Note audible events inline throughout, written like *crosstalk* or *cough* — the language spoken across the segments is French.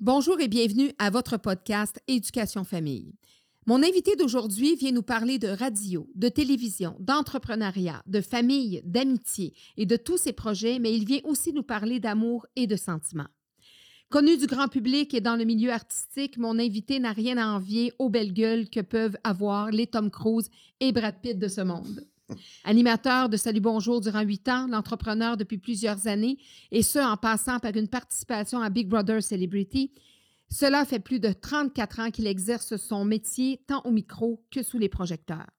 Bonjour et bienvenue à votre podcast Éducation Famille. Mon invité d'aujourd'hui vient nous parler de radio, de télévision, d'entrepreneuriat, de famille, d'amitié et de tous ses projets, mais il vient aussi nous parler d'amour et de sentiments. Connu du grand public et dans le milieu artistique, mon invité n'a rien à envier aux belles gueules que peuvent avoir les Tom Cruise et Brad Pitt de ce monde. Animateur de Salut Bonjour durant huit ans, l'entrepreneur depuis plusieurs années, et ce en passant par une participation à Big Brother Celebrity, cela fait plus de 34 ans qu'il exerce son métier tant au micro que sous les projecteurs.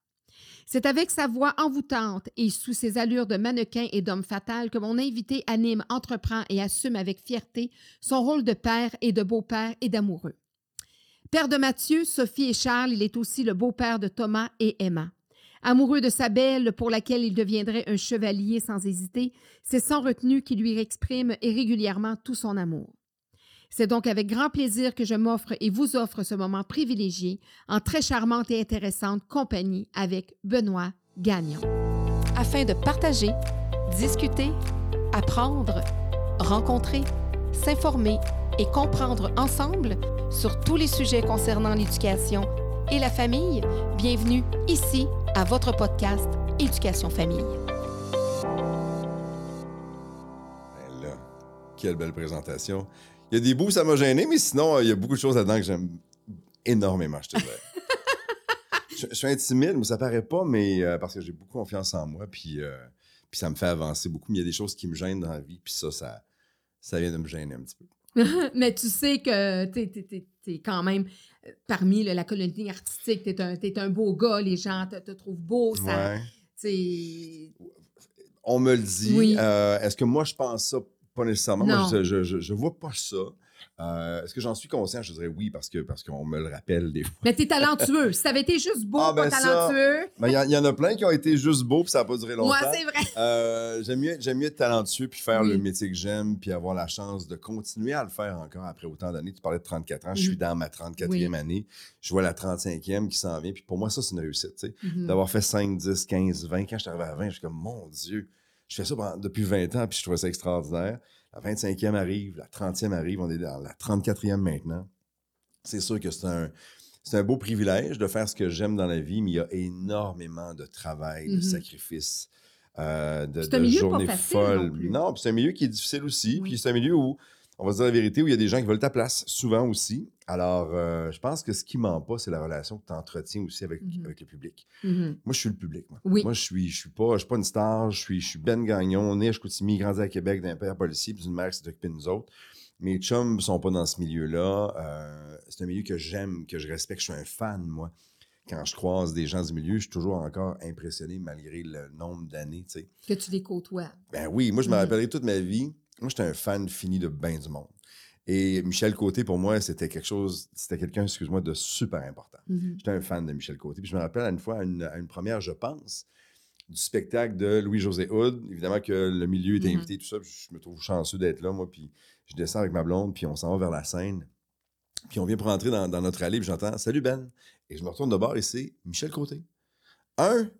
C'est avec sa voix envoûtante et sous ses allures de mannequin et d'homme fatal que mon invité anime, entreprend et assume avec fierté son rôle de père et de beau-père et d'amoureux. Père de Mathieu, Sophie et Charles, il est aussi le beau-père de Thomas et Emma. Amoureux de sa belle, pour laquelle il deviendrait un chevalier sans hésiter, c'est sans retenue qui lui exprime régulièrement tout son amour. C'est donc avec grand plaisir que je m'offre et vous offre ce moment privilégié en très charmante et intéressante compagnie avec Benoît Gagnon. Afin de partager, discuter, apprendre, rencontrer, s'informer et comprendre ensemble sur tous les sujets concernant l'éducation et la famille, bienvenue ici à votre podcast Éducation Famille. Ben là, quelle belle présentation. Il y a des bouts, ça m'a gêné, mais sinon, il y a beaucoup de choses là-dedans que j'aime énormément, je te dirais. *laughs* je, je suis intimide, mais ça paraît pas, mais euh, parce que j'ai beaucoup confiance en moi, puis, euh, puis ça me fait avancer beaucoup. Mais il y a des choses qui me gênent dans la vie, puis ça, ça, ça vient de me gêner un petit peu. *laughs* Mais tu sais que tu es, quand même euh, parmi le- la colonie artistique, tu es, un t'es un beau gars, les gens te, te trouvent beau. Ça, Ouais. On me le dit. Oui. Euh, Est-ce que moi, je pense ça? Pas nécessairement. Moi, Non. je, je, je vois pas ça. Euh, Est-ce que j'en suis conscient? Je dirais oui, parce que parce qu'on me le rappelle des fois. Mais tu es talentueux. Si ça avait été juste beau, Ah, ben pas ça, talentueux. Mais il y, en- il y en a plein qui ont été juste beaux, puis ça n'a pas duré longtemps. Moi, c'est vrai. Euh, j'aime mieux, mieux être talentueux puis faire Oui. le métier que j'aime puis avoir la chance de continuer à le faire encore après autant d'années. Tu parlais de 34 ans, je suis Mhm. dans ma 34e Oui. année. Je vois la 35e qui s'en vient. Puis pour moi, ça, c'est une réussite. Mhm. D'avoir fait 5, 10, 15, 20. Quand je suis arrivé à 20, je suis comme, mon Dieu, je fais ça depuis 20 ans puis je trouvais ça extraordinaire. La 25e arrive, la 30e arrive, on est dans la 34e maintenant. C'est sûr que c'est un, c'est un beau privilège de faire ce que j'aime dans la vie, mais il y a énormément de travail, de Mhm. sacrifices, euh, de, C'est un de journées non. Non, puis c'est un milieu qui est difficile aussi. Oui. Puis c'est un milieu où, on va se dire la vérité, où il y a des gens qui veulent ta place, souvent aussi. Alors, euh, je pense que ce qui ment pas, c'est la relation que tu entretiens aussi avec, Mhm. avec le public. Mhm. Moi, je suis le public. Moi, Oui. moi je suis, je suis pas, je suis pas une star. Je suis, je suis Ben Gagnon, né à Chicoutimi, grandi à Québec, d'un père policier, puis d'une mère qui s'est occupée de nous autres. Mes chums sont pas dans ce milieu-là. Euh, c'est un milieu que j'aime, que je respecte. Je suis un fan, moi. Quand je croise des gens du milieu, je suis toujours encore impressionné malgré le nombre d'années. Que tu les côtoies. Ben oui, moi, je me Mhm. rappellerai toute ma vie. Moi, j'étais un fan fini de ben du monde. Et Michel Côté, pour moi, c'était quelque chose, c'était quelqu'un, excuse-moi, de super important. Mhm. J'étais un fan de Michel Côté. Puis je me rappelle à une fois, à une, à une première, je pense, du spectacle de Louis-José Hood. Évidemment que le milieu était Mhm. invité, tout ça. je me trouve chanceux d'être là, moi. Puis je descends avec ma blonde, puis on s'en va vers la scène. Puis on vient pour entrer dans, dans notre allée, puis j'entends « Salut Ben! » Et je me retourne de bord et c'est Michel Côté. Un,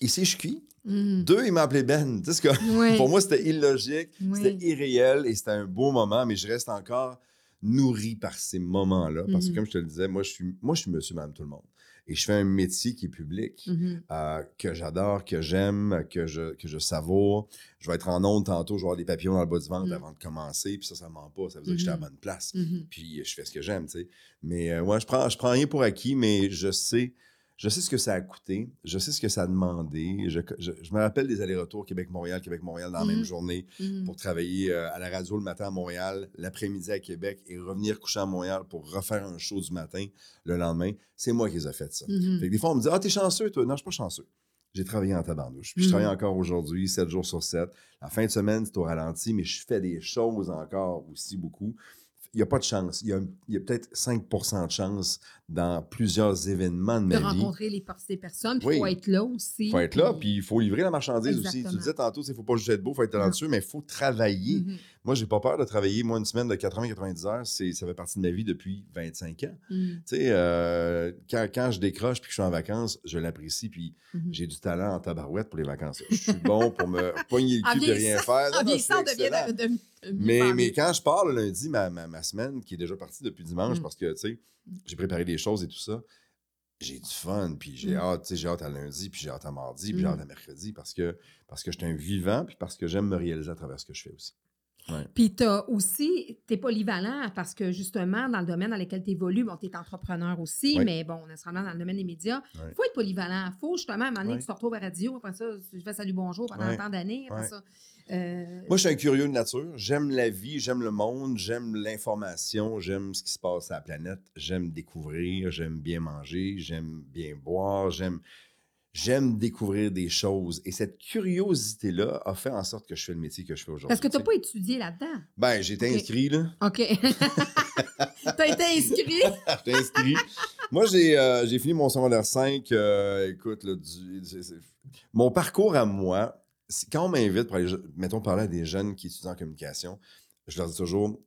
il sait je suis qui. Mhm. Deux, il m'a appelé Ben. Tu sais, Oui. *laughs* Pour moi, c'était illogique, Oui. c'était irréel et c'était un beau moment, mais je reste encore nourri par ces moments-là. Parce que, Mhm. comme je te le disais, moi, je suis, moi, je suis monsieur, madame, tout le monde. Et je fais un métier qui est public, Mhm. euh, que j'adore, que j'aime, que je, que je savoure. Je vais être en onde tantôt, je vais avoir des papillons dans le bas du ventre Mhm. avant de commencer, puis ça, ça ment pas. Ça veut dire que j'étais à la Mhm. bonne place. Puis je fais ce que j'aime, tu sais. Mais euh, ouais, je prends, je prends rien pour acquis, mais je sais, je sais ce que ça a coûté, je sais ce que ça a demandé. Je, je- je me rappelle des allers-retours Québec-Montréal, Québec-Montréal dans la même journée Mhm. pour travailler euh, à la radio le matin à Montréal, l'après-midi à Québec et revenir coucher à Montréal pour refaire un show du matin le lendemain. C'est moi qui les ai fait ça. Mhm. Fait que des fois, on me dit Ah, t'es chanceux, toi. Non, je suis pas chanceux. J'ai travaillé en tabarnouche. Puis je travaille encore aujourd'hui, 7 jours sur 7. La fin de semaine, c'est au ralenti, mais je fais des choses encore aussi beaucoup. Il n'y a pas de chance. Il y a, peut-être 5 de chance dans plusieurs événements de de ma vie. rencontrer les, ces personnes, puis il Oui. faut être là aussi. Il faut être là, puis il faut livrer la marchandise aussi. Tu disais tantôt, il ne faut pas juste être beau, il faut être talentueux, mais il faut travailler. Mhm. Moi, j'ai pas peur de travailler. Moi, une semaine de 80-90 heures, c'est, ça fait partie de ma vie depuis 25 ans. Mhm. Tu sais, euh, quand, quand je décroche puis que je suis en vacances, je l'apprécie, puis Mhm. j'ai du talent en tabarouette pour les vacances. Je suis bon pour me *laughs* pogner le cul que rien faire. Non, non, de, de- de Mais, mais quand je pars le lundi, ma, ma, ma semaine, qui est déjà partie depuis dimanche, Mm. parce que, tu sais, j'ai préparé des choses et tout ça, j'ai du fun, puis j'ai Mm. hâte, tu sais, j'ai hâte à lundi, puis j'ai hâte à mardi, puis j'ai hâte à mercredi, parce que, parce que je suis un vivant, puis parce que j'aime me réaliser à travers ce que je fais aussi. Puis tu as aussi, tu es polyvalent parce que justement, dans le domaine dans lequel tu évolues, bon, tu es entrepreneur aussi, mais bon, nécessairement dans le domaine des médias, il Ouais. faut être polyvalent. Il faut justement, à un moment donné, Ouais. que tu te retrouves à la radio, après ça, tu fais salut bonjour pendant Ouais. tant d'années, après Ouais. ça. euh, Moi, je suis un curieux de nature. J'aime la vie, j'aime le monde, j'aime l'information, j'aime ce qui se passe à la planète, j'aime découvrir, j'aime bien manger, j'aime bien boire, j'aime j'aime découvrir des choses. Et cette curiosité-là a fait en sorte que je fais le métier que je fais aujourd'hui. parce que tu n'as pas étudié là-dedans. Ben, j'ai été inscrit, là. OK. *laughs* tu as été inscrit? *laughs* J'étais inscrit. Moi, j'ai euh, fini mon secondaire 5. euh, écoute, là, du- mon parcours à moi, quand on m'invite pour aller, mettons, parler à des jeunes qui étudient en communication, je leur dis toujours,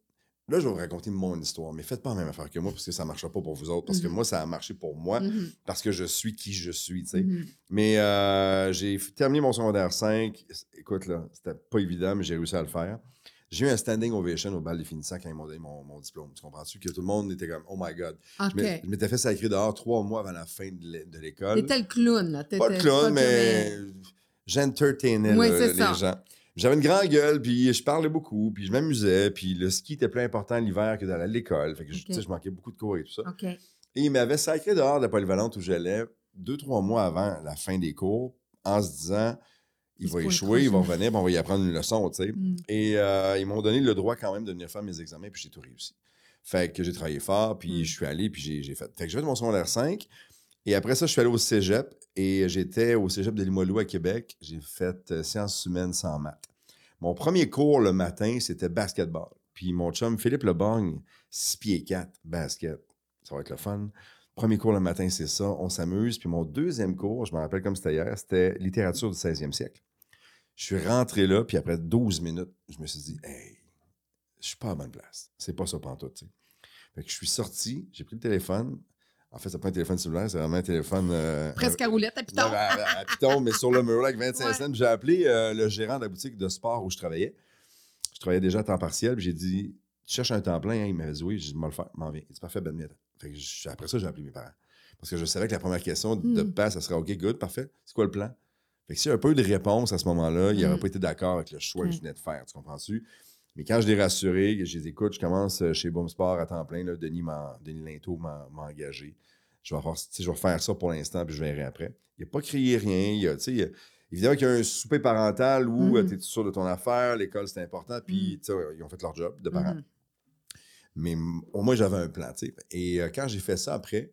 là, je vais vous raconter mon histoire, mais faites pas la même affaire que moi parce que ça ne marchera pas pour vous autres, parce que Mhm. moi, ça a marché pour moi, Mhm, parce que je suis qui je suis, tu sais. mhm. Mais euh, j'ai terminé mon secondaire 5. Écoute, là, c'était pas évident, mais j'ai réussi à le faire. J'ai eu un standing ovation au bal des finissants quand ils m'ont donné mon, mon diplôme. Tu comprends-tu? Que tout le monde était comme, oh my God. Je OK. m'ai- je m'étais fait sacrer dehors trois mois avant la fin de l'é- de l'école. T'étais le clown, là. Pas le clown, pas mais j'entertainais Oui, les ça. gens. J'avais une grande gueule, puis je parlais beaucoup, puis je m'amusais, puis le ski était plus important l'hiver que d'aller à l'école. Fait que je- manquais beaucoup de cours et tout ça. Et il m'avait sacré dehors de la polyvalente où j'allais deux, trois mois avant la fin des cours en se disant il, Il va échouer, il va revenir, puis on va y apprendre une leçon, tu sais. Mm. Et euh, ils m'ont donné le droit quand même de venir faire mes examens, puis j'ai tout réussi. Fait que j'ai travaillé fort, puis Mm. je suis allé, puis j'ai j'ai fait. Fait que j'ai fait mon secondaire 5. Et après ça, je suis allé au cégep, et j'étais au cégep de Limoilou à Québec. J'ai fait euh, sciences humaines sans maths. Mon premier cours le matin, c'était basketball. Puis mon chum, Philippe Leborgne, 6 pieds 4, basket. Ça va être le fun. Premier cours le matin, c'est ça. On s'amuse. Puis mon deuxième cours, je me rappelle comme c'était hier, c'était littérature du 16e siècle. Je suis rentré là, puis après 12 minutes, je me suis dit, hey, je suis pas à bonne place. C'est pas ça pantoute, tu sais. Fait que je suis sorti, j'ai pris le téléphone. En fait, c'est pas un téléphone cellulaire, c'est vraiment un téléphone. euh, Presque à roulette, à piton. à, à- piton, mais sur le mur là, avec 25 Ouais. cents. J'ai appelé euh, le gérant de la boutique de sport où je travaillais. Je travaillais déjà à temps partiel. puis J'ai dit Tu cherches un temps plein hein? Il m'avait dit Oui, dit Moi le faire, m'en viens. Il dit Parfait, ben, viens. Fait que je- Après ça, j'ai appelé mes parents. Parce que je savais que la première question de Mm. passe, ça serait OK, good, parfait. C'est quoi le plan? Fait que s'il n'y avait pas eu de réponse à ce moment-là, il n'aurait Mm. pas été d'accord avec le choix que je Ok. venais de faire. Tu comprends-tu? Mais quand je l'ai rassuré, que je les écoute, je commence euh, chez Boom Sport à temps plein. Là, Denis, Linteau m'a engagé. Je vais, avoir- je vais faire ça pour l'instant, puis je verrai après. Il n'a pas crié rien. Il a, il y a- évidemment qu'il y a un souper parental où Mhm. tu es sûr de ton affaire, l'école, c'est important, puis sais, ils ont fait leur job de parents. Mhm. Mais au moins, j'avais un plan. Et euh, quand j'ai fait ça après,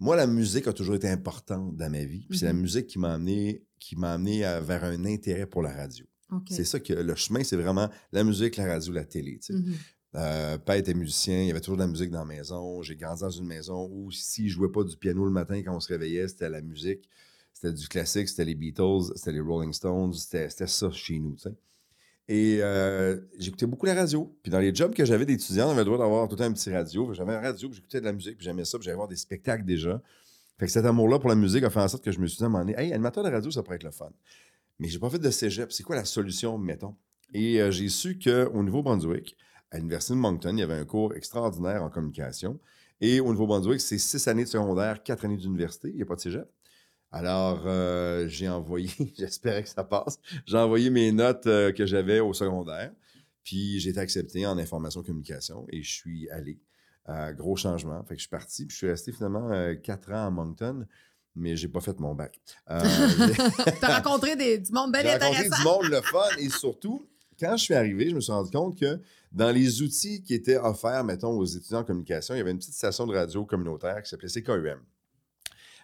moi, la musique a toujours été importante dans ma vie. Puis c'est la Mhm. musique qui m'a amené, qui m'a amené à- vers un intérêt pour la radio. C'est ça que le chemin, c'est vraiment la musique, la radio, la télé. tu sais. Mhm. Euh, père était musicien, il y avait toujours de la musique dans la maison. J'ai grandi dans une maison où s'il jouait pas du piano le matin quand on se réveillait, c'était la musique. C'était du classique, c'était les Beatles, c'était les Rolling Stones, c'était ça chez nous, tu sais. Et euh, j'écoutais beaucoup la radio. Puis dans les jobs que j'avais d'étudiant, on avait le droit d'avoir tout le temps un petit radio. J'avais un radio, j'écoutais de la musique, puis j'aimais ça, puis j'allais voir des spectacles déjà. Fait que cet amour-là pour la musique a fait en sorte que je me suis dit à un moment donné, hey, animateur de radio, ça pourrait être le fun. Mais j'ai pas fait de cégep. C'est quoi la solution, mettons? Et euh, j'ai su qu'au Nouveau-Brunswick, à l'Université de Moncton, il y avait un cours extraordinaire en communication. Et au Nouveau-Brunswick, c'est six années de secondaire, quatre années d'université. Il n'y a pas de cégep. Alors, euh, j'ai envoyé, *laughs* j'espérais que ça passe, j'ai envoyé mes notes euh, que j'avais au secondaire. Puis j'ai été accepté en information communication et je suis allé. Gros changement. Fait que je suis parti. Puis je suis resté finalement quatre ans à Moncton, mais j'ai pas fait mon bac. Euh, *laughs* *laughs* T'as rencontré des- du monde bien j'ai rencontré intéressant. du monde le fun et surtout, quand je suis arrivé, je me suis rendu compte que dans les outils qui étaient offerts, mettons, aux étudiants en communication, il y avait une petite station de radio communautaire qui s'appelait CKUM.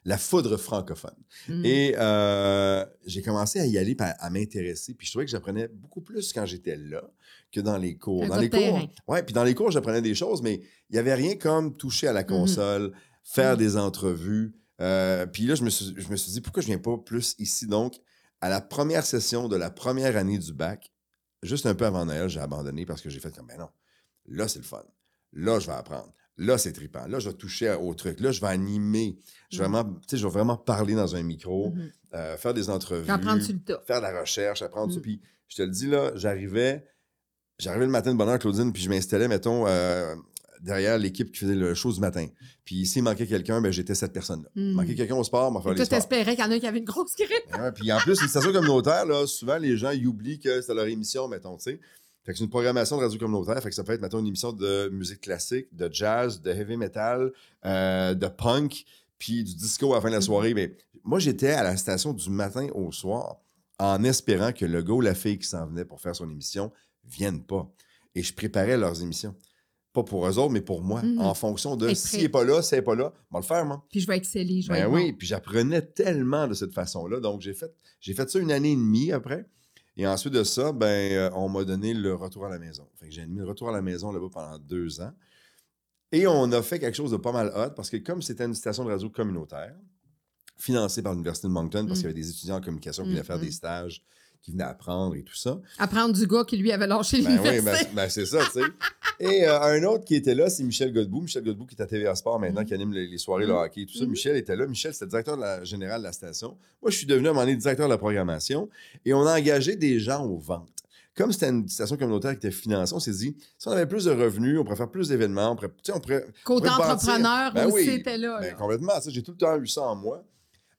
La foudre francophone. Mhm. Et euh, j'ai commencé à y aller, à, à m'intéresser. Puis je trouvais que j'apprenais beaucoup plus quand j'étais là que dans les cours. Un dans les terrain. cours, ouais, puis dans les cours, j'apprenais des choses, mais il n'y avait rien comme toucher à la console, faire Mhm. des entrevues. Euh, puis là, je me, suis, je me suis dit, pourquoi je viens pas plus ici? Donc, à la première session de la première année du bac, juste un peu avant Noël, j'ai abandonné parce que j'ai fait comme, ben non, là, c'est le fun. Là, je vais apprendre. Là, c'est trippant. Là, je vais toucher au truc. Là, je vais animer. Je vais, Mhm. vraiment, tu sais, je vais vraiment parler dans un micro. Mhm. euh, faire des entrevues, Apprendre sur le faire de la recherche, apprendre. Mm. Puis je te le dis, là, j'arrivais, j'arrivais le matin de bonne heure, Claudine, puis je m'installais, mettons, euh, derrière l'équipe qui faisait le show du matin. Puis s'il manquait quelqu'un, ben, j'étais cette personne-là. Mm. Manquait quelqu'un au sport, faire Et les toi, t'espérais qu'il y en a qui avait une grosse grippe. Ben puis en plus, les stations communautaires, là, souvent, les gens ils oublient que c'est leur émission, mettons, tu sais. Fait que c'est une programmation de radio communautaire. Fait que ça peut être, mettons, une émission de musique classique, de jazz, de heavy metal, euh, de punk, puis du disco à la fin de la Mhm. soirée. Mais moi, j'étais à la station du matin au soir en espérant que le gars ou la fille qui s'en venait pour faire son émission vienne pas. Et je préparais leurs émissions. Pas pour eux autres, mais pour moi, Mhm. en fonction de s'il n'est pas là, s'il n'est pas là, on va le faire, moi. Puis je vais exceller, je vais Ben oui, bon. puis j'apprenais tellement de cette façon-là. Donc, j'ai fait, j'ai fait ça une année et demie après. Et ensuite de ça, ben, euh, on m'a donné le retour à la maison. Fait que j'ai animé le retour à la maison là-bas pendant deux ans. Et on a fait quelque chose de pas mal hot parce que comme c'était une station de radio communautaire, financée par l'Université de Moncton, parce Mm. qu'il y avait des étudiants en communication qui Mm, venaient faire des stages, qui venaient apprendre et tout ça. Apprendre du gars qui lui avait lâché Ben oui, ben, l'université. ben, c'est ça, tu sais. Et euh, un autre qui était là, c'est Michel Godbout. Michel Godbout qui est à TVA Sport maintenant, Mhm. qui anime les, les soirées, le Mhm. hockey et tout ça. Mhm. Michel était là. Michel, c'était le directeur de la, général de la station. Moi, je suis devenu à un moment donné directeur de la programmation et on a engagé des gens aux ventes. Comme c'était une station communautaire qui était financée, on s'est dit, si on avait plus de revenus, on pourrait faire plus d'événements, on pourrait, on Côté on pourrait bâtir- entrepreneur Ben aussi oui, était là. ben, là. complètement. J'ai tout le temps eu ça en moi.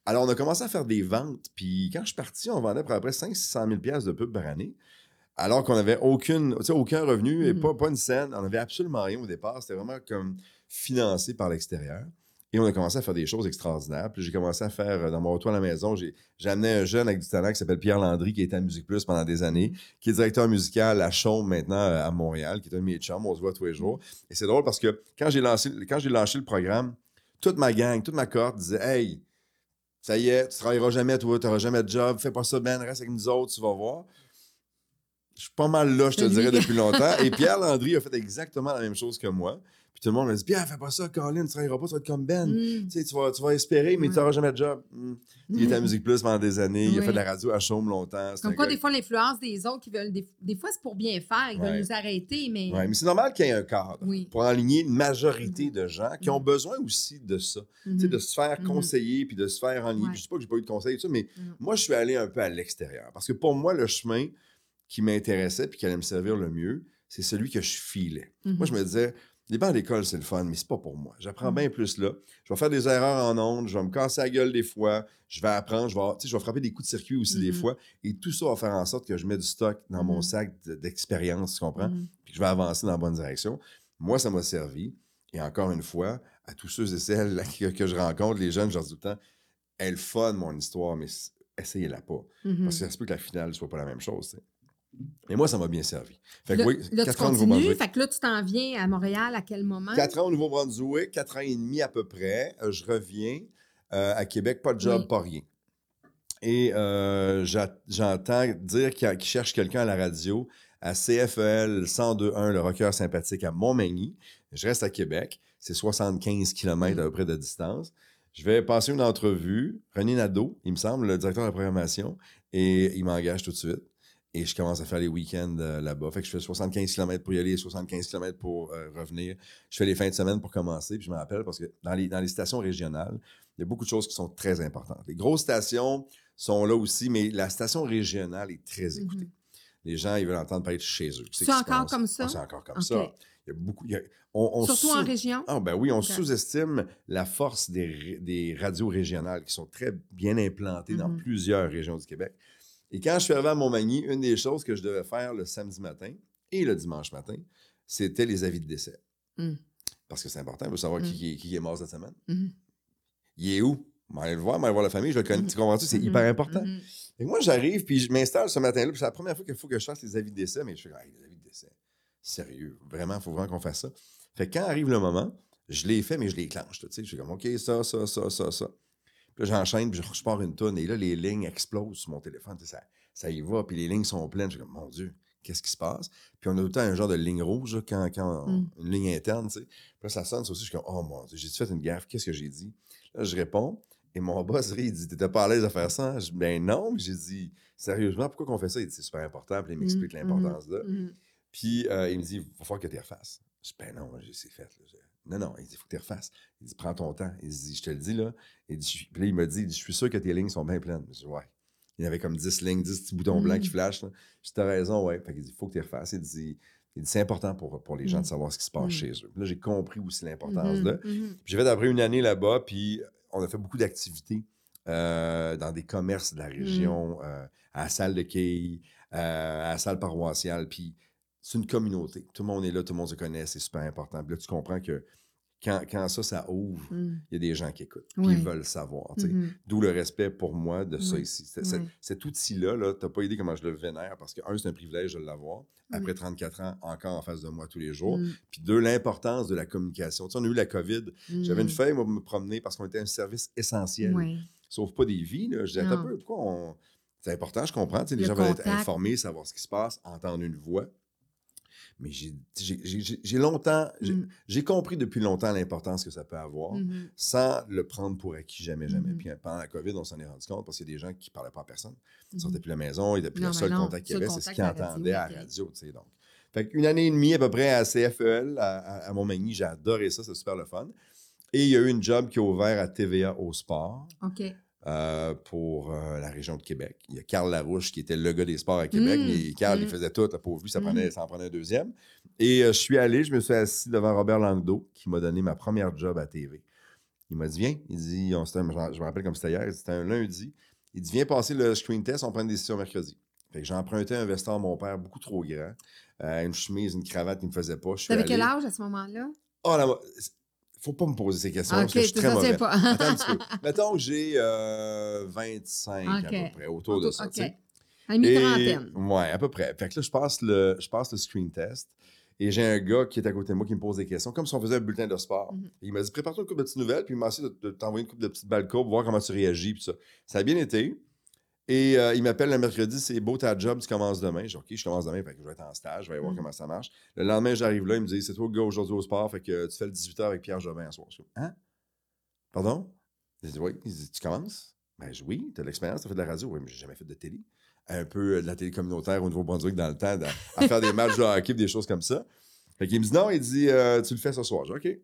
Alors, on a commencé à faire des ventes. Puis, quand je suis parti, on vendait à peu près 500 000 pièces de pub par année. Alors qu'on n'avait aucune, aucun revenu et Mhm. pas, pas une scène. On n'avait absolument rien au départ. C'était vraiment comme financé par l'extérieur. Et on a commencé à faire des choses extraordinaires. Puis j'ai commencé à faire, euh, dans mon retour à la maison, j'ai amené un jeune avec du talent qui s'appelle Pierre Landry, qui était à Musique Plus pendant des années, qui est directeur musical à Chaume maintenant euh, à Montréal, qui est un de mes chums. On se voit tous les jours. Et c'est drôle parce que quand j'ai lancé, quand j'ai lancé le programme, toute ma gang, toute ma cohorte disait Hey, ça y est, tu travailleras jamais, toi, tu n'auras jamais de job, fais pas ça, Ben, reste avec nous autres, tu vas voir. Je suis pas mal là, je te dirais, depuis *laughs* longtemps. Et Pierre Landry a fait exactement la même chose que moi. Puis tout le monde m'a dit Pierre, fais pas ça, Colin, tu ne travailleras pas, tu vas être comme Ben. Mm. Tu sais, tu vas, tu vas espérer, mais Ouais. tu n'auras jamais de job. Mm. Il était à Musique Plus pendant des années. Il a fait de la radio à Chaume longtemps. Comme quoi, gars- des fois, l'influence des autres qui veulent. Des, des fois, c'est pour bien faire. Ils Ouais. veulent nous arrêter, mais. Ouais, mais c'est normal qu'il y ait un cadre Oui. pour aligner une majorité Mhm. de gens qui ont besoin aussi de ça. Tu sais, de se faire conseiller puis de se faire enligner. Je sais pas que j'ai pas eu de conseils et tout ça, mais moi, je suis allé un peu à l'extérieur. Parce que pour moi, le chemin qui m'intéressait puis qui allait me servir le mieux, c'est celui que je filais. Moi, je me disais, les bancs d'école, c'est le fun, mais c'est pas pour moi. J'apprends Mhm. bien plus là. Je vais faire des erreurs en ondes, je vais me casser la gueule des fois, je vais apprendre, je vais, je vais frapper des coups de circuit aussi des Mhm. fois. Et tout ça va faire en sorte que je mets du stock dans mon Mhm. sac de- d'expérience, tu comprends? Mhm. puis que je vais avancer dans la bonne direction. Moi, ça m'a servi. Et encore une fois, à tous ceux et celles *laughs* que, que je rencontre, les jeunes, je leur dis tout le temps, elle fun, mon histoire, mais essayez-la pas. Parce que ça se peut que la finale ne soit pas la même chose. Et moi, ça m'a bien servi. Fait que Là, oui, là, tu 4 ans au continues? Nouveau-Brunswick. Fait que là, tu t'en viens à Montréal à quel moment? 4 ans au Nouveau-Brunswick, 4 ans et demi à peu près. Euh, je reviens euh, à Québec, pas de job, Oui. pas rien. Et euh, j'entends dire qu'il y a- qu'il cherche quelqu'un à la radio à CFL 102.1, le rocker sympathique à Montmagny. Je reste à Québec. C'est 75 km à peu près de distance. Je vais passer une entrevue. René Nadeau, il me semble, le directeur de la programmation, et il m'engage tout de suite. Et je commence à faire les week-ends euh, là-bas. Fait que je fais 75 km pour y aller, 75 km pour euh, revenir. Je fais les fins de semaine pour commencer. Puis je me rappelle parce que dans les, dans les stations régionales, il y a beaucoup de choses qui sont très importantes. Les grosses stations sont là aussi, mais la station régionale est très écoutée. Mhm. Les gens, ils veulent entendre parler de chez eux. Qu'est-ce C'est encore comme ça? Ah, c'est encore comme ça. Il y a beaucoup. il y a- on, on Surtout sous- en région? ah, ben oui, on sous-estime la force des, des radios régionales qui sont très bien implantées dans Mhm. plusieurs régions du Québec. Et quand je suis arrivé à Montmagny, une des choses que je devais faire le samedi matin et le dimanche matin, c'était les avis de décès. Mhm. Parce que c'est important, il faut savoir Mhm. qui, qui est- mort cette semaine. Mhm. Il est où? On va aller le voir, on va aller voir la famille, je le connais. Tu comprends-tu? C'est hyper important. Et moi, j'arrive, puis je m'installe ce matin-là, puis c'est la première fois qu'il faut que je fasse les avis de décès, mais je fais, hey, les avis de décès, sérieux, vraiment, il faut vraiment qu'on fasse ça. Fait que quand arrive le moment, je l'ai fait, mais je les clenche, tu sais. Je suis comme, OK, ça, ça, ça, ça, ça. Puis là, j'enchaîne, puis je je pars une tonne, et là, les lignes explosent sur mon téléphone, tu sais, ça, ça y va, puis les lignes sont pleines. Je suis comme, mon Dieu, qu'est-ce qui se passe? Puis on a tout le temps un genre de ligne rouge, là, quand, quand Mm. une ligne interne, tu sais. Puis là, ça sonne, ça aussi, je suis comme, oh mon Dieu, j'ai-tu fait une gaffe? Qu'est-ce que j'ai dit? Là, je réponds, et mon *laughs* boss, rit, il dit, t'étais pas à l'aise à faire ça? Je dis, ben non, mais j'ai dit, sérieusement, pourquoi qu'on fait ça? Il dit, c'est super important, puis il m'explique Mhm. l'importance de. Mhm. Puis euh, il me dit, il va falloir que tu refasses. Je dis, ben non, j'ai- c'est fait. là. Non, non, il dit, il faut que tu refasses. Il dit, prends ton temps. Il dit, je te le dis, là. Il dit, puis là, il m'a dit, je suis sûr que tes lignes sont bien pleines. Je dis, ouais. Il y avait comme 10 lignes, 10 petits boutons blancs qui Mm. flashent. là. Je dis, t'as raison, ouais. Fait qu'il dit, il faut que tu refasses. Il dit, il dit, c'est important pour, pour les gens Mm. de savoir ce qui se passe Mm. chez eux. Puis là, j'ai compris aussi l'importance de. mhm. Puis J'ai fait après une année là-bas, puis on a fait beaucoup d'activités euh, dans des commerces de la région, euh, à la salle de quilles, euh, à la salle paroissiale. Puis c'est une communauté. Tout le monde est là, tout le monde se connaît, c'est super important. Puis là, tu comprends que quand, quand ça, ça ouvre, Mhm. il y a des gens qui écoutent, puis ils veulent savoir. Mhm. D'où le respect pour moi de ça ici. C'est- c'est- Ouais. Cet outil-là, -là, tu n'as pas idée comment je le vénère parce que, un, c'est un privilège de l'avoir. Après 34 ans, encore en face de moi tous les jours. Mhm. Puis deux, l'importance de la communication. Tu sais, on a eu la COVID. J'avais une Mhm. feuille, moi, me promener parce qu'on était un service essentiel. Sauve pas des vies. Là. Je disais, un peu, pourquoi on. C'est important, je comprends. Les Le gens veulent être informés, savoir ce qui se passe, entendre une voix. Mais j'ai- longtemps. J'ai Mhm. j'ai compris depuis longtemps l'importance que ça peut avoir Mhm. sans le prendre pour acquis jamais, jamais. Mhm. Puis euh, pendant la COVID, on s'en est rendu compte parce qu'il y a des gens qui ne parlaient pas à personne. Ils Mhm. sortaient plus de la maison, ils n'étaient plus Non, le seul non, contact qu'il y avait, c'est ce qu'ils entendaient à la radio. tu sais, donc. Fait qu'une année et demie à peu près à CFEL, à, à- à Montmagny, j'ai adoré ça, c'est super le fun. Et il y a eu une job qui a ouvert à TVA au sport OK. Euh, pour euh, la région de Québec. Il y a Carl Larouche qui était le gars des sports à Québec, Mm, mais Carl, il mm. faisait tout, la pauvre lui, ça, Mm. prenait, ça en prenait un deuxième. Et euh, je suis allé, je me suis assis devant Robert Langdo, qui m'a donné ma première job à TV. Il m'a dit, viens, il dit, on, c'était un- je me rappelle comme c'était hier, c'était un lundi. Il dit, viens passer le screen test, on prend une décision mercredi. Fait que j'ai emprunté un veston à mon père, beaucoup trop grand, une chemise, une cravate qui ne me faisait pas. T'avais quel âge à ce moment-là? Oh là, faut pas me poser ces questions parce que je suis très mauvais. pas. Attends un petit *laughs* peu. Mettons que j'ai euh, 25 à peu près, autour de ça. OK. tu sais. À mi-trentaine. Ouais, à peu près. Fait que là, je passe le, je passe le screen test et j'ai un gars qui est à côté de moi qui me pose des questions, comme si on faisait un bulletin de sport. Mhm. Il m'a dit Prépare-toi une couple de petites nouvelles, puis il m'a essayé de, de t'envoyer une couple de petites balles courbes, voir comment tu réagis. Puis ça. ça a bien été. Et euh, il m'appelle le mercredi, c'est beau ta job, tu commences demain. Je dis OK, je commence demain, fait que je vais être en stage, je vais voir Mhm. comment ça marche. Le lendemain, j'arrive là, il me dit C'est toi le gars aujourd'hui au sport, fait que tu fais le 18h avec Pierre Jobin à soir. Je dis Hein? Pardon? Il dit Oui. Il dit Tu commences? Ben je- oui, tu as de l'expérience, tu as fait de la radio. Oui, mais j'ai jamais fait de télé. Un peu euh, de la télé communautaire au Nouveau-Brunswick dans le temps, à faire des *laughs* matchs de hockey, des choses comme ça. Fait qu'il me dit non, il dit euh, tu le fais ce soir. J'ai dit OK.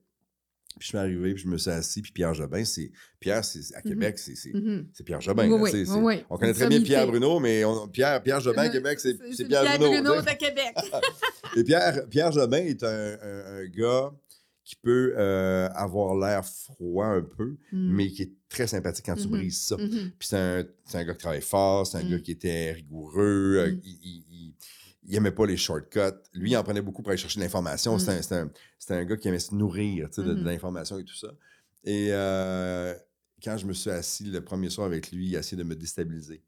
Puis je suis arrivé, puis je me suis assis, puis Pierre Jobin, c'est. Pierre, c'est, à Québec, c'est, c'est, Mhm. c'est Pierre Jobin. Oui, oui, oui. On connaît très bien Pierre. Bruno, mais on- Pierre, Pierre Jobin à *laughs* Québec, c'est, Pierre, Pierre Bruno. De Québec. *laughs* Et Pierre, Pierre Jobin est un, un- un gars qui peut euh, avoir l'air froid un peu, Mhm. mais qui est très sympathique quand tu brises ça. Puis c'est un, c'est un gars qui travaille fort, c'est un gars qui était rigoureux, euh, il, il, il- il aimait pas les shortcuts. Lui, il en prenait beaucoup pour aller chercher de l'information. Mm. C'était un- un, gars qui aimait se nourrir de, de Mhm. l'information et tout ça. Et euh, quand je me suis assis le premier soir avec lui, il a essayé de me déstabiliser.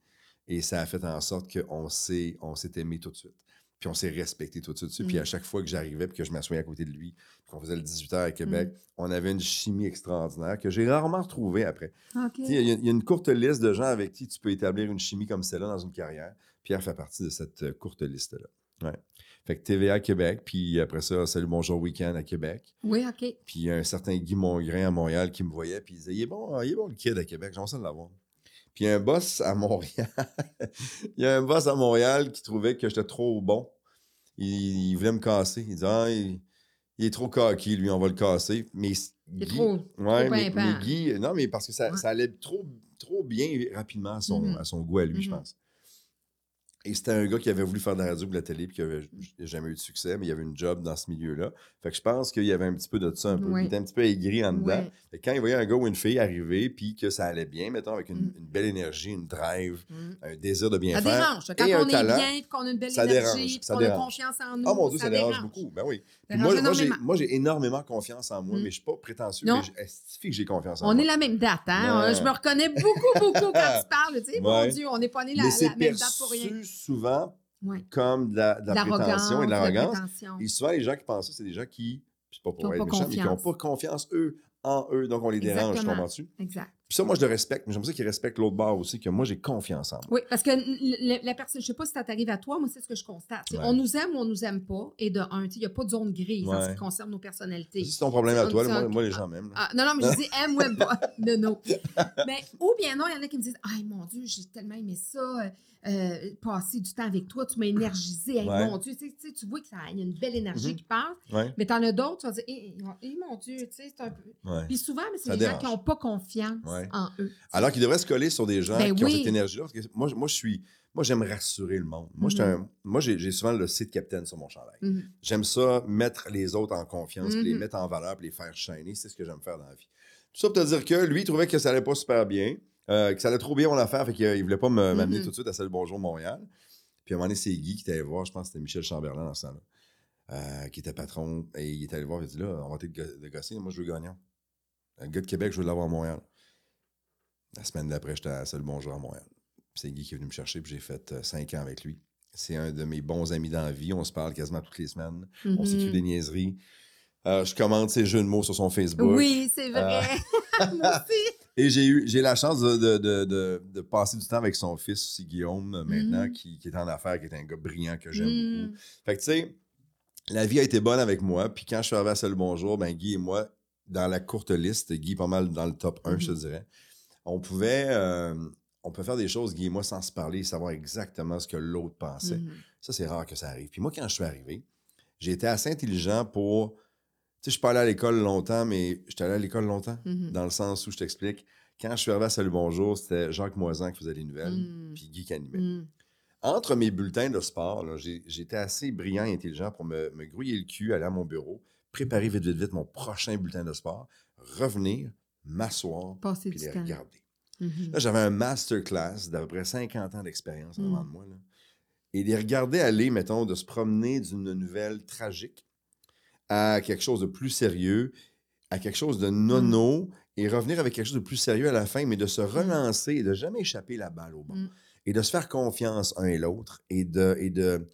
Et ça a fait en sorte qu'on s'est, on s'est aimé tout de suite. Puis on s'est respecté tout de suite. Puis Mm. à chaque fois que j'arrivais et que je m'assoyais à côté de lui, qu'on faisait le 18h à Québec, Mm. on avait une chimie extraordinaire que j'ai rarement retrouvée après. Il y, a- il y a une courte liste de gens avec qui tu peux établir une chimie comme celle-là dans une carrière. Pierre fait partie de cette euh, courte liste-là. Ouais. Fait que TVA Québec, puis après ça, Salut Bonjour Week-end à Québec. Oui, OK. Puis il y a un certain Guy Mongrain à Montréal qui me voyait, puis il disait Il est bon, il est bon le kid à Québec, j'aimerais ça l'avoir. Puis il y a un boss à Montréal. *laughs* il y a un boss à Montréal qui trouvait que j'étais trop bon. Il, il voulait me casser. Il disait Ah, il, il est trop coquille, lui, on va le casser. Mais Il est Guy- trop, Ouais, trop mais, Guy, non, mais parce que ça, Ouais. ça allait trop, trop bien rapidement à son, Mhm. à son goût à lui, je Mhm. pense. Et c'était un gars qui avait voulu faire de la radio ou de la télé puis qui avait j- jamais eu de succès, mais il avait une job dans ce milieu-là. Fait que je pense qu'il y avait un petit peu de ça un peu. Il était un petit peu aigri en dedans. Fait que quand il voyait un gars ou une fille arriver puis que ça allait bien, mettons, avec une, Mhm. une belle énergie, une drive, Mhm. un désir de bien Ça faire. dérange. Quand et on un est talent, bien, qu'on a une belle ça énergie, dérange, puis ça qu'on a dérange. confiance en nous. Oh mon Dieu, ça, dérange, beaucoup. Ben oui. Dérange moi, moi, j'ai, énormément. confiance en moi, Mm. mais je suis pas prétentieux. Non. Mais que j'ai confiance en On moi? est la même date, hein? Je me reconnais beaucoup, beaucoup quand tu *laughs* parles. Tu sais, mon. Dieu, on n'est pas né la même date pour rien. Souvent comme de la, de la prétention et de la l'arrogance. prétention. Et souvent, les gens qui pensent ça, c'est des gens qui, c'est pas pour être méchant, mais qui n'ont pas confiance, eux, en eux, donc on les dérange, Exactement. comprends-tu? Exact. Puis ça, moi, je le respecte, mais j'aime ça qu'ils respectent l'autre bord aussi, que moi, j'ai confiance en moi. Oui, parce que la personne, je ne sais pas si ça t'arrive à toi, moi, c'est ce que je constate. Ouais. On nous aime ou on nous aime pas. Et de un, il n'y a pas de zone grise en ce Ouais. qui concerne nos personnalités. C'est ton problème à toi, là, moi, les gens m'aiment. Ah, non, non, mais je dis aime ou aime pas. *laughs* Non, non. Mais, ou bien non, il y en a qui me disent Ay, mon Dieu, j'ai tellement aimé ça, euh, passer du temps avec toi, tu m'as énergisé. Hey, Ouais. Mon Dieu, tu sais, tu tu vois qu'il y a une belle énergie Mhm. qui passe. Ouais, Mais t'en as d'autres, tu vas dire Hé, mon Dieu, tu sais, c'est un peu. ouais. Puis souvent, mais c'est les gens qui n'ont pas confiance en eux. Alors qu'ils devraient se coller sur des gens Ben qui ont cette énergie-là. Parce que moi, moi, je suis. Moi, j'aime rassurer le monde. Moi, Mhm. un- moi j'ai souvent le site capitaine sur mon chandail. Mhm. J'aime ça, mettre les autres en confiance, puis les mettre en valeur, puis les faire shiner. C'est ce que j'aime faire dans la vie. Tout ça pour te dire que lui, il trouvait que ça allait pas super bien, euh, que ça allait trop bien mon affaire, fait qu'il il voulait pas me- m'amener Mhm. tout de suite à Salut Bonjour Montréal. Puis à un moment donné, c'est Guy qui était allé voir, je pense que c'était Michel Chamberlain dans ce temps-là, euh, qui était patron, et il est allé voir, il a dit là, on va être de gosser, moi je veux gagner. Un gars de Québec, je veux l'avoir à Montréal. La semaine d'après, j'étais à Salut Bonjour à Montréal. Puis c'est Guy qui est venu me chercher, puis j'ai fait euh, cinq ans avec lui. C'est un de mes bons amis dans la vie. On se parle quasiment toutes les semaines. On s'écrit Mhm. des niaiseries. Euh, je commente ses jeux de mots sur son Facebook. Oui, c'est vrai. *laughs* Moi aussi. Et j'ai eu j'ai la chance de, de- de- passer du temps avec son fils aussi, Guillaume, euh, maintenant, Mhm. qui, qui est en affaires, qui est un gars brillant que j'aime Mm. beaucoup. Fait que tu sais, la vie a été bonne avec moi. Puis quand je suis arrivé à Seul Bonjour, ben Guy et moi, dans la courte liste, Guy pas mal dans le top 1, je te Mhm. dirais, on pouvait, euh, on peut faire des choses, Guy et moi, sans se parler, savoir exactement ce que l'autre pensait. Mhm. Ça, c'est rare que ça arrive. Puis moi, quand je suis arrivé, j'ai été assez intelligent pour. Tu sais, je suis pas allé à l'école longtemps, mais j'étais allé à l'école longtemps, Mhm. dans le sens où je t'explique. Quand je suis arrivé à Salut Bonjour, c'était Jacques Moisan qui faisait les nouvelles, Mm. puis Guy qui animait. Mm. Entre mes bulletins de sport, j'étais assez brillant et intelligent pour me, me grouiller le cul, aller à mon bureau, préparer vite, vite, vite mon prochain bulletin de sport, revenir, m'asseoir, puis les temps. regarder. Mhm. Là, j'avais un masterclass d'à peu près 50 ans d'expérience Mm. avant de moi. là. Et les regarder aller, mettons, de se promener d'une nouvelle tragique à quelque chose de plus sérieux, à quelque chose de nono, et revenir avec quelque chose de plus sérieux à la fin, mais de se relancer et de jamais échapper la balle au bon. Mm. Et de se faire confiance un et l'autre et de, et, de,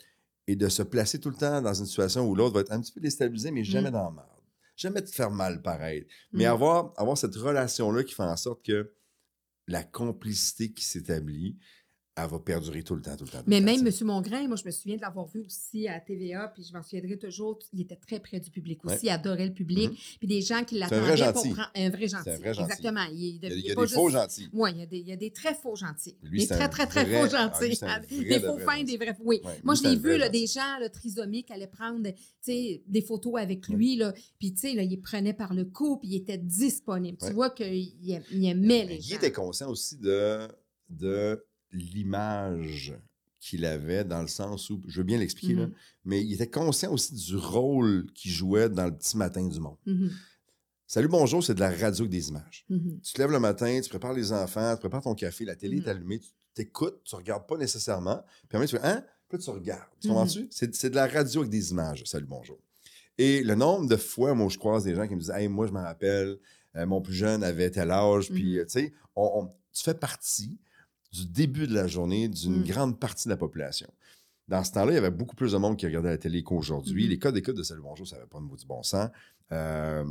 et de se placer tout le temps dans une situation où l'autre va être un petit peu déstabilisé, mais jamais Mm. dans la merde. Jamais te faire mal pareil. Mais Mm. avoir, avoir cette relation-là qui fait en sorte que la complicité qui s'établit, elle va perdurer tout le temps, tout le temps. tout Mais le même. M. Mongrain, moi, je me souviens de l'avoir vu aussi à TVA, puis je m'en souviendrai toujours. Il était très près du public aussi, Ouais. il adorait le public. Mhm. Puis des gens qui l'attendaient pour prendre un vrai gentil. Un vrai gentil. Exactement. Il, Il y a, il y a des juste- faux gentils. Oui, il y, a des, il y a des très faux gentils. Lui, des très, très, très vrai- faux ah, gentils. lui, un des faux fins, des vrais. Oui. Ouais, Moi, lui, je l'ai vu, là, des gens là, trisomiques allaient prendre des photos avec lui. Là, puis, tu sais, il prenait par le cou, puis il était disponible. Tu vois qu'il aim- il aimait les gens. était conscient aussi de l'image qu'il avait dans le sens où, je veux bien l'expliquer, Mhm. mais il était conscient aussi du rôle qu'il jouait dans le petit matin du monde. Mhm, Salut, bonjour, c'est de la radio avec des images. mhm. Tu te lèves le matin, tu prépares les enfants, tu prépares ton café, la télé est allumée, tu t'écoutes, tu regardes pas nécessairement. Puis après, tu fais, hein? Puis là, tu regardes. Tu comprends-tu? C'est, c'est de la radio avec des images. Salut, bonjour. Et le nombre de fois, moi, je croise des gens qui me disent, hey, moi, je me rappelle, euh, mon plus jeune avait tel âge, puis, euh, tu sais, on- on- tu fais partie du début de la journée d'une Mhm. grande partie de la population. Dans ce temps-là, il y avait beaucoup plus de monde qui regardait la télé qu'aujourd'hui. Mhm. Les codes d'écoute de Salut Bonjour, ça n'avait pas de mot du bon sens. Euh,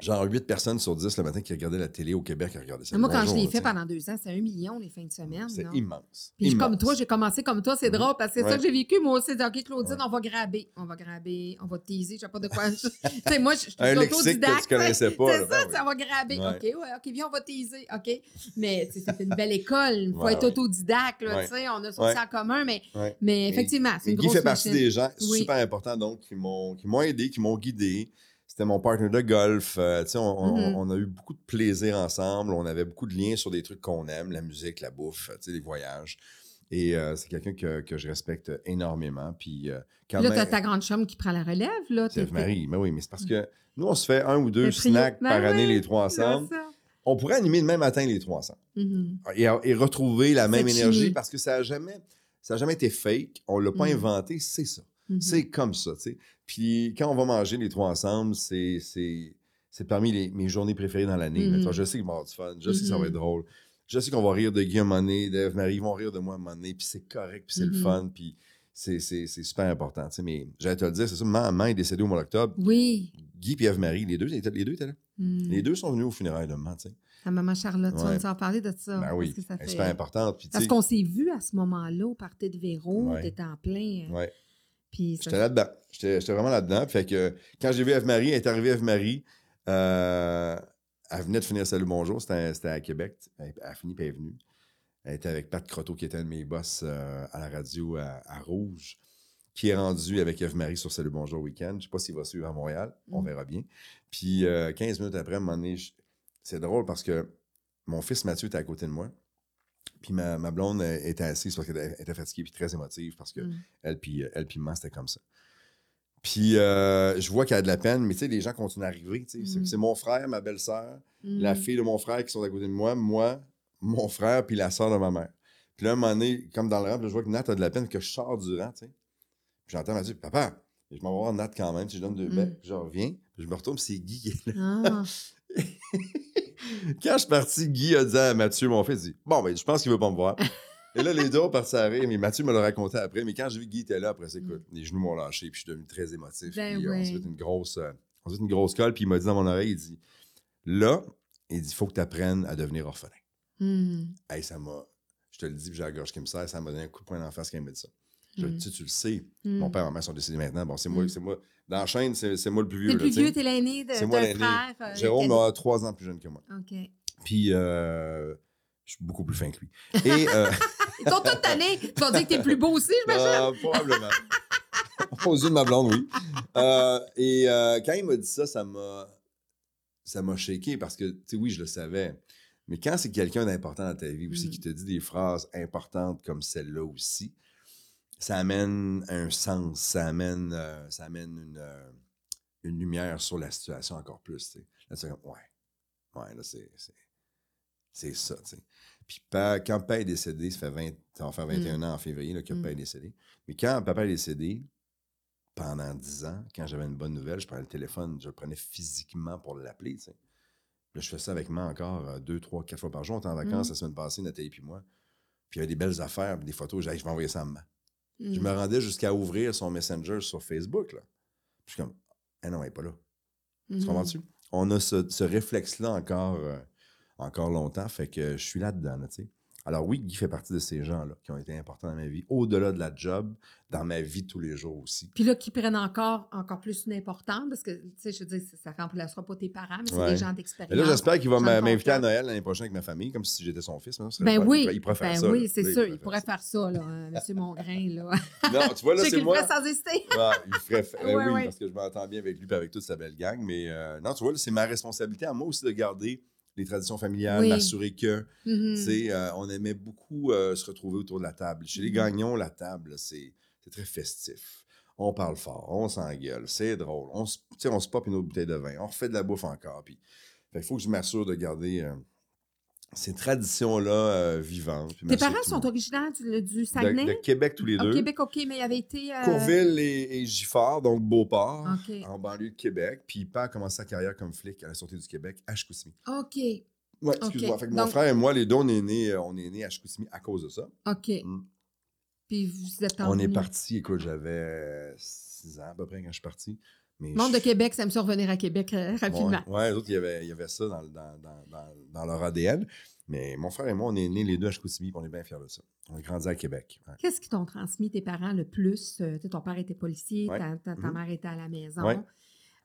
genre 8 personnes sur 10 le matin qui regardaient la télé au Québec qui regardaient Salut Moi, quand je l'ai fait pendant deux ans, c'est un million les fins de semaine. C'est immense. Puis comme toi, j'ai commencé comme toi, c'est Mhm. drôle parce que c'est ça que j'ai vécu. Moi aussi, j'ai dit, OK, Claudine, Ouais. on va graber, on va graber, on va teaser, je sais pas de quoi. *laughs* tu sais, moi, je suis Un lexique que tu connaissais pas. C'est ça, ben ça oui. va graber. Ouais. OK, ouais, OK, viens, on va teaser. OK. Mais c'est une belle école. Il *laughs* faut être autodidacte. Tu sais, on a ça Ouais. aussi en commun, mais, mais effectivement, c'est une Guy grosse fait partie des gens super importants donc qui m'ont aidé, qui m'ont guidé. C'était mon partner de golf. euh, sais, on, a eu beaucoup de plaisir ensemble. On avait beaucoup de liens sur des trucs qu'on aime, la musique, la bouffe, les voyages. Et euh, c'est quelqu'un que, que je respecte énormément. Puis euh, quand Là, t'as ta grande chambre qui prend la relève. là. c'est Marie. Mais oui, mais c'est parce que nous, on se fait un ou deux snacks Ben par oui, année, les trois ensemble. On pourrait animer le même matin les trois ensemble. Mhm. et, et retrouver la même énergie chimie. parce que ça n'a jamais, ça a jamais été fake. On l'a pas Mhm. inventé, c'est ça. Mhm. C'est comme ça, tu sais. Puis quand on va manger les trois ensemble, c'est, c'est, c'est parmi les- mes journées préférées dans l'année. Mhm. Mettons, Je sais qu'il va avoir du fun, je sais que ça va être drôle. Je sais qu'on va rire de Guy à un moment donné, d'Ève Marie, ils vont rire de moi à un moment donné, puis c'est correct, puis c'est le Mhm. fun, puis c'est c'est- c'est super important. tu sais, Mais j'allais te le dire, c'est ça, maman est décédée au mois d'octobre. Oui. Guy et Eve-Marie, les deux, étaient- les deux étaient là. Hmm. Les deux sont venus au funérailles de maman, tu sais. Ta maman Charlotte, tu vas en parler de ça. Ben parce oui, que ça fait- super importante. Puis, Parce qu'on s'est vu à ce moment-là au party de Véro, Ouais. t'étais en plein. euh, ouais. Puis ça- J'étais là-dedans. J'étais j'étais vraiment là-dedans. Fait que quand j'ai vu Eve-Marie, elle est arrivée Eve-Marie. euh, elle venait de finir Salut Bonjour. C'était c'était à Québec. Elle, elle a fini puis elle est venue. Elle était avec Pat Croteau, qui était un de mes boss euh, à la radio à, à Rouge, qui est rendu avec Eve-Marie sur Salut Bonjour Week-end. Je ne sais pas s'il va suivre à Montréal. On Mm. verra bien. Puis euh, 15 minutes après, à un moment donné, je- c'est drôle parce que mon fils Mathieu était à côté de moi. Puis ma, ma blonde était assise parce qu'elle était- fatiguée puis très émotive parce que Hmm. elle puis euh, elle puis moi, c'était comme ça. Puis euh, je vois qu'elle a de la peine, mais tu sais, les gens continuent à arriver. tu sais. C'est- mon frère, ma belle-sœur, la Hmm. fille de mon frère qui sont à côté de moi, moi, mon frère, puis la sœur de ma mère. Puis là, un moment donné, comme dans le là, je vois que Nat a de la peine, que je sors du rang, tu sais. Puis j'entends Mathieu, papa, Et je m'en vais voir Nat quand même, puis je donne deux Mhm. becs, puis je reviens, puis je me retourne, c'est Guy qui est là. Ah. *laughs* *laughs* Quand je suis parti, Guy a dit à Mathieu, mon fils, il dit Bon, ben, je pense qu'il veut pas me voir. Et là, les deux ont parti à rire, mais Mathieu me l'a raconté après. Mais quand j'ai vu que Guy était là, après ça, écoute, les genoux m'ont lâché, puis je suis devenu très émotif. Ben puis, euh, on s'est fait une grosse, euh, on fait une grosse colle, puis il m'a dit dans mon oreille, il dit Là, il dit faut que tu apprennes à devenir orphelin. Hmm. Hey, ça m'a. Je te le dis, puis j'ai la gorge qui me serre, ça m'a donné un coup de poing d'en face quand il m'a dit ça. Je, Mm. tu, tu le sais, mon père et ma mère sont décédés maintenant. Bon, c'est moi, Mm. c'est moi. Dans la chaîne, c'est c'est moi le plus vieux. Le plus vieux, t'es l'aîné de C'est moi l'aîné. euh, Jérôme a trois ans plus jeune que moi. OK. Puis, euh, je suis beaucoup plus fin que lui. Et, euh, *laughs* Ils sont tous tannés. Tu vas dire que t'es plus beau aussi, je m'imagine. euh, probablement. *laughs* Aux yeux de ma blonde, oui. Euh, et quand il m'a dit ça, ça m'a, ça m'a shaké parce que, tu sais, oui, je le savais. Mais quand c'est quelqu'un d'important dans ta vie aussi Mm. qui te dit des phrases importantes comme celle-là aussi, ça amène un sens, ça amène, euh, ça amène une, euh, une lumière sur la situation encore plus. Là, c'est comme, ouais, ouais, là, c'est, c'est, c'est ça. Puis pa- quand papa est décédé, ça fait 20, ça va faire 21 ans en février là, que papa Mm. est décédé. Mais quand papa est décédé, pendant 10 ans, quand j'avais une bonne nouvelle, je prenais le téléphone, je le prenais physiquement pour l'appeler, tu sais. Là, je fais ça avec moi encore euh, deux, trois, quatre fois par jour. On était en vacances Mm. la semaine passée, Nathalie puis moi. Puis il y avait des belles affaires, puis des photos. J'ai je vais envoyer ça à maman. Je me rendais jusqu'à ouvrir son Messenger sur Facebook. Là. Puis je suis comme, ah non, elle n'est pas là. Tu Hmm. comprends-tu? On a ce, ce réflexe-là encore, euh, encore longtemps, fait que je suis là-dedans, là, tu sais. Alors oui, Guy fait partie de ces gens-là qui ont été importants dans ma vie, au-delà de la job, dans ma vie tous les jours aussi. Puis là, qui prennent encore, encore plus une importance, parce que, tu sais, je veux dire, ça ne remplacera pas tes parents, mais c'est Ouais. des gens d'expérience. là, j'espère qu'il va m'inviter à. Noël l'année prochaine avec ma famille, comme si j'étais son fils. serait Ben pas- oui, il pourrait faire ben ça. oui, c'est sûr. il Il pourrait faire ça, là, euh, M. Mongrain, là. *laughs* Non, tu vois, là, c'est moi. le ferait sans hésiter. Ah, il ferait. ben Ouais, oui, ouais. parce que je m'entends bien avec lui et avec toute sa belle gang. Mais euh, non, tu vois, là, c'est ma responsabilité à moi aussi de garder les traditions familiales, Oui. m'assurer que. Mhm. Sais, euh, on aimait beaucoup euh, se retrouver autour de la table. Chez les Mhm. gagnons, la table, c'est très festif. On parle fort, on s'engueule, c'est drôle. On se, on pop une autre bouteille de vin, on refait de la bouffe encore. Puis, il faut que je m'assure de garder euh, ces traditions-là euh, vivantes. Tes parents tout sont originaires du, Saguenay? de Québec tous les Au deux. Québec, OK, mais il avait été. euh, Courville et, et Giffard, donc Beauport, en banlieue de Québec. Puis Père a commencé sa carrière comme flic à la Sûreté du Québec à Chicoutimi. OK, Ouais, excuse-moi. Ok, Fait que mon donc- frère et moi, les deux, on est nés, euh, on est nés à Chicoutimi à cause de ça. OK. Mm. Puis vous êtes On est parti, écoute, j'avais 6 ans à peu près quand je suis parti. Mais Monde je- de Québec, ça aime ça revenir à Québec euh, rapidement. Ouais, ouais, les autres, il y avait, il y avait ça dans, dans, dans, leur ADN. Mais mon frère et moi, on est nés les deux à Chicoutimi, puis on est bien fiers de ça. On a grandi à Québec. ouais. Qu'est-ce qui t'ont transmis tes parents le plus? Euh, ton père était policier, Ouais. ta, ta- ta Mhm. mère était à la maison. Ouais.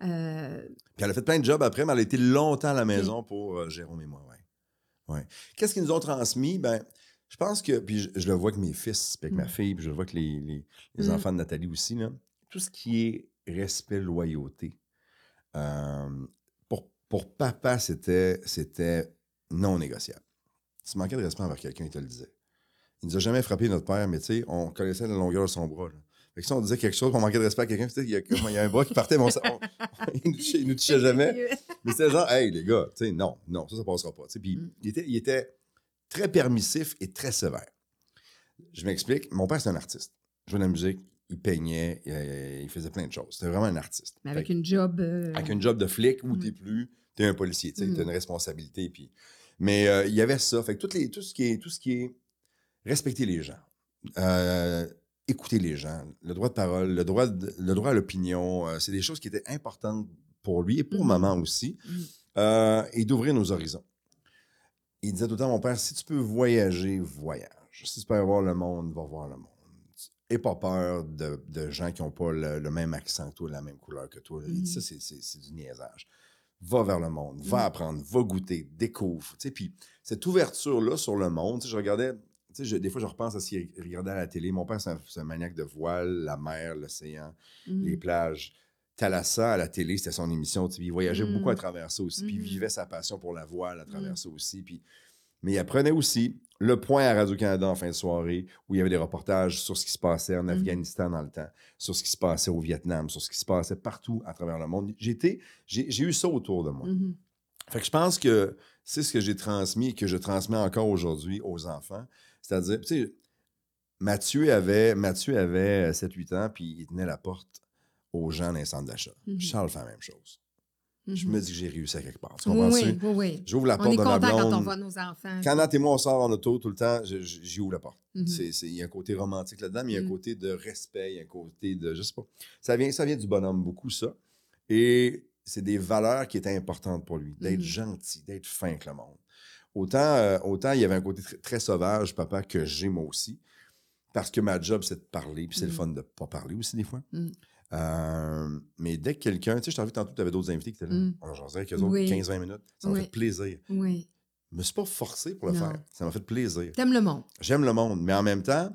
Euh, Puis elle a fait plein de jobs après, mais elle a été longtemps à la maison pour Jérôme et moi. Ouais. Ouais. Qu'est-ce qu'ils nous ont transmis? Ben, je pense que, puis je, je le vois avec mes fils, puis avec ma Mm. fille, puis je le vois avec les, les- les Mm. enfants de Nathalie aussi, là, tout ce qui est respect, loyauté. euh, pour, pour papa, c'était, c'était non négociable. Si tu manquais de respect envers quelqu'un, il te le disait. Il nous a jamais frappé notre père, mais tu sais, on connaissait la longueur de son bras. Là. Fait que si on disait quelque chose, on manquait de respect à quelqu'un, tu sais, il y, a, comme- il y a un bras qui partait, mais on, s- on- il, *laughs* il nous touchait *laughs* jamais. Mais c'était genre, hey, les gars, tu sais, non, non, ça, ça passera pas. Puis Mm. il, était, il était très permissif et très sévère. Je m'explique. Mon père, c'est un artiste. Il jouait de la musique, il peignait, il, il faisait plein de choses. C'était vraiment un artiste. Mais Fait avec que- une job. euh, avec un job de flic où Mm. t'es plus, t'es un policier, tu Mm. t'as une responsabilité. Puis... Mais euh, il y avait ça. Fait que toutes les, tout, ce qui est, tout ce qui est respecter les gens, euh, écouter les gens, le droit de parole, le droit, de- le droit à l'opinion, euh, c'est des choses qui étaient importantes pour lui et pour Mhm. maman aussi, euh, et d'ouvrir nos horizons. Il disait tout le temps, mon père, si tu peux voyager, voyage. Si tu peux voir le monde, va voir le monde. Et pas peur de, de gens qui n'ont pas le, le même accent que toi, la même couleur que toi. Mhm. ça, c'est- du niaisage. Va vers le monde, va Mhm. apprendre, va goûter, découvre. Tu sais, Puis cette ouverture-là sur le monde, tu sais, je regardais, tu sais, je- des fois, je repense à ce qu'il regardait à la télé. Mon père, c'est un, maniaque de voile, la mer, l'océan, les plages. Thalassa, à la télé, c'était son émission. tu sais, Il voyageait Mm. beaucoup à travers ça aussi. Puis il Mhm. vivait sa passion pour la voile à travers Mm. ça aussi. Puis... Mais il apprenait aussi le point à Radio-Canada en fin de soirée où il y avait des reportages sur ce qui se passait en Mhm. Afghanistan dans le temps, sur ce qui se passait au Vietnam, sur ce qui se passait partout à travers le monde. J'ai j'ai eu ça autour de moi. Mhm. Fait que je pense que c'est ce que j'ai transmis et que je transmets encore aujourd'hui aux enfants. C'est-à-dire, tu sais, Mathieu avait, Mathieu avait 7-8 ans, puis il tenait la porte aux gens dans les centres d'achat. Mhm. Charles fait la même chose. Je Mhm. me dis que j'ai réussi à quelque part. Tu Oui, comprends-tu? oui, oui, oui. J'ouvre la On porte est de ma content quand on blonde. voit nos enfants. Quand Nat et moi, on sort en auto tout le temps, j'y ouvre la porte. Mhm. Il y a un côté romantique là-dedans, mais il y a un Mhm. côté de respect, il y a un côté de. Je sais pas. Ça vient, ça vient du bonhomme, beaucoup, ça. Et c'est des valeurs qui étaient importantes pour lui, d'être gentil, d'être fin avec le monde. Autant, euh, autant il y avait un côté tr- très sauvage, papa, que j'ai moi aussi. Parce que ma job, c'est de parler, puis c'est le fun de pas parler aussi des fois. Euh, mais dès que quelqu'un, tu sais, je t'ai vu tantôt, tu avais d'autres invités qui étaient là. Dirais qu'eux autres, Oui. 15-20 minutes. Ça m'a Oui. fait plaisir. Oui. Je me suis pas forcé pour le Non. faire. Ça m'a fait plaisir. T'aimes le monde. J'aime le monde, mais en même temps,